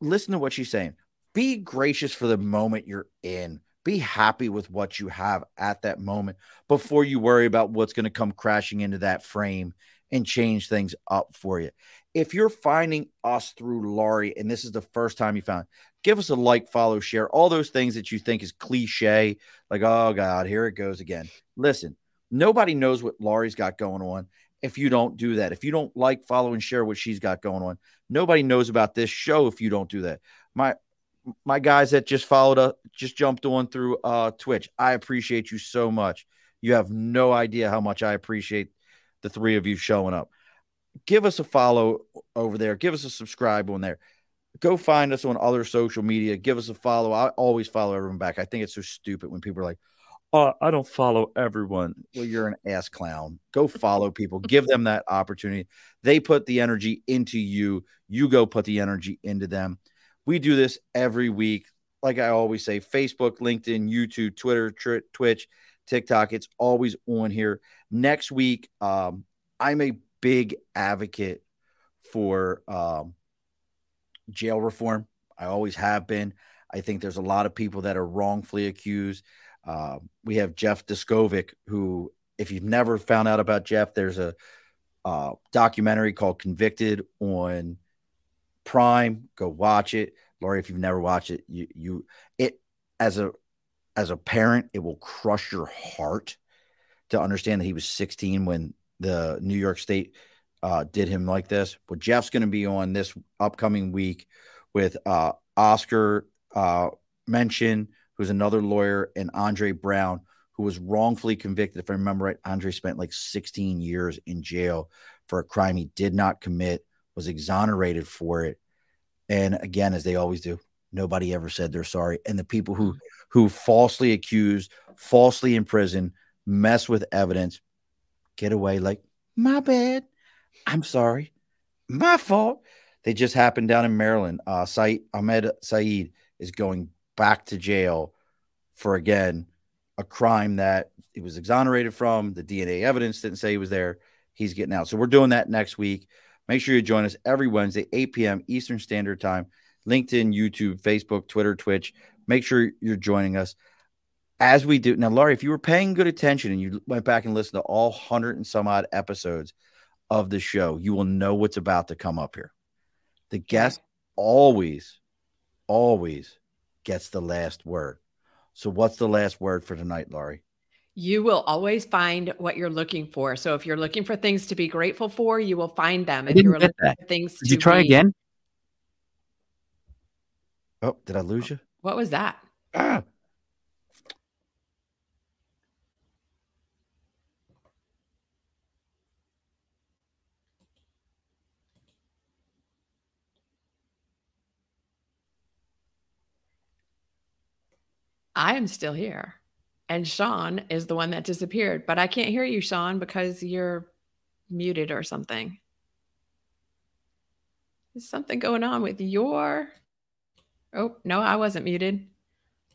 Listen to what she's saying. Be gracious for the moment you're in. Be happy with what you have at that moment before you worry about what's going to come crashing into that frame and change things up for you. If you're finding us through Lori and this is the first time you found, give us a like, follow, share, all those things that you think is cliche, like, oh God, here it goes again. Listen, nobody knows what Lori's got going on if you don't do that. If you don't like, follow, and share what she's got going on, nobody knows about this show if you don't do that. My my guys that just followed up, just jumped on through uh Twitch. I appreciate you so much. You have no idea how much I appreciate the three of you showing up. Give us a follow over there. Give us a subscribe on there. Go find us on other social media. Give us a follow. I always follow everyone back. I think it's so stupid when people are like, "Oh, I don't follow everyone." Well, you're an ass clown. Go follow people. <laughs> Give them that opportunity. They put the energy into you. You go put the energy into them. We do this every week. Like I always say, Facebook, LinkedIn, YouTube, Twitter, tr- Twitch TikTok. It's always on here. Next week, um, I'm a big advocate for um, jail reform. I always have been. I think there's a lot of people that are wrongfully accused. Uh, we have Jeff Deskovic, who, if you've never found out about Jeff, there's a uh, documentary called Convicted on Prime. Go watch it, Lori. If you've never watched it, you you it as a as a parent, it will crush your heart to understand that he was 16 when the New York State uh, did him like this. But Jeff's going to be on this upcoming week with uh, Oscar uh, Mention, who's another lawyer, and Andre Brown, who was wrongfully convicted. If I remember right, Andre spent like 16 years in jail for a crime he did not commit, was exonerated for it. And again, as they always do, nobody ever said they're sorry. And the people who who falsely accused, falsely imprisoned, mess with evidence, get away like, my bad. I'm sorry. My fault. They just happened down in Maryland. Uh, Adnan Syed is going back to jail for, again, a crime that he was exonerated from. The DNA evidence didn't say he was there. He's getting out. So we're doing that next week. Make sure you join us every Wednesday, 8 p.m. Eastern Standard Time. LinkedIn, YouTube, Facebook, Twitter, Twitch. Make sure you're joining us as we do. Now, Lori, if you were paying good attention and you went back and listened to all 100 and some odd episodes of the show, you will know what's about to come up here. The guest always, always gets the last word. So, what's the last word for tonight, Lori? You will always find what you're looking for. So, if you're looking for things to be grateful for, you will find them. If you're looking that. for things Did to you try be, again? Oh, did I lose you? What was that? Ah. I am still here. And Sean is the one that disappeared, but I can't hear you, Sean, because you're muted or something. Is something going on with your Oh, no, I wasn't muted.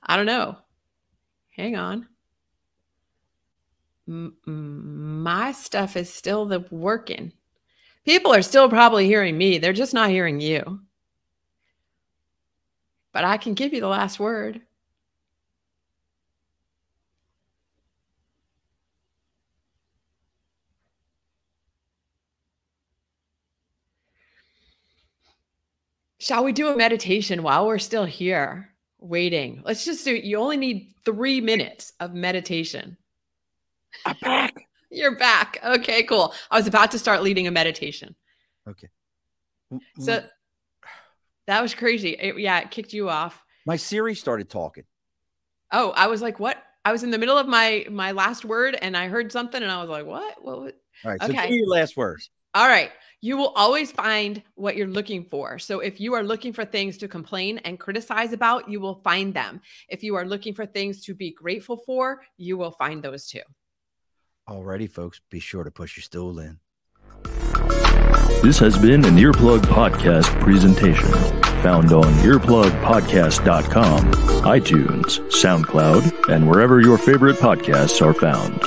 I don't know. Hang on. my stuff is still the working. People are still probably hearing me. They're just not hearing you. But I can give you the last word. Shall we do a meditation while we're still here waiting? Let's just do you only need 3 minutes of meditation. I'm back. You're back. Okay, cool. I was about to start leading a meditation. Okay. So that was crazy. It, yeah, it kicked you off. My Siri started talking. Oh, I was like, what? I was in the middle of my my last word and I heard something and I was like, what? What? what? All right. So okay. your last words. All right. You will always find what you're looking for. So if you are looking for things to complain and criticize about, you will find them. If you are looking for things to be grateful for, you will find those too. Alrighty, folks, be sure to push your stool in. This has been an Earplug Podcast presentation. Found on earplugpodcast.com, iTunes, SoundCloud, and wherever your favorite podcasts are found.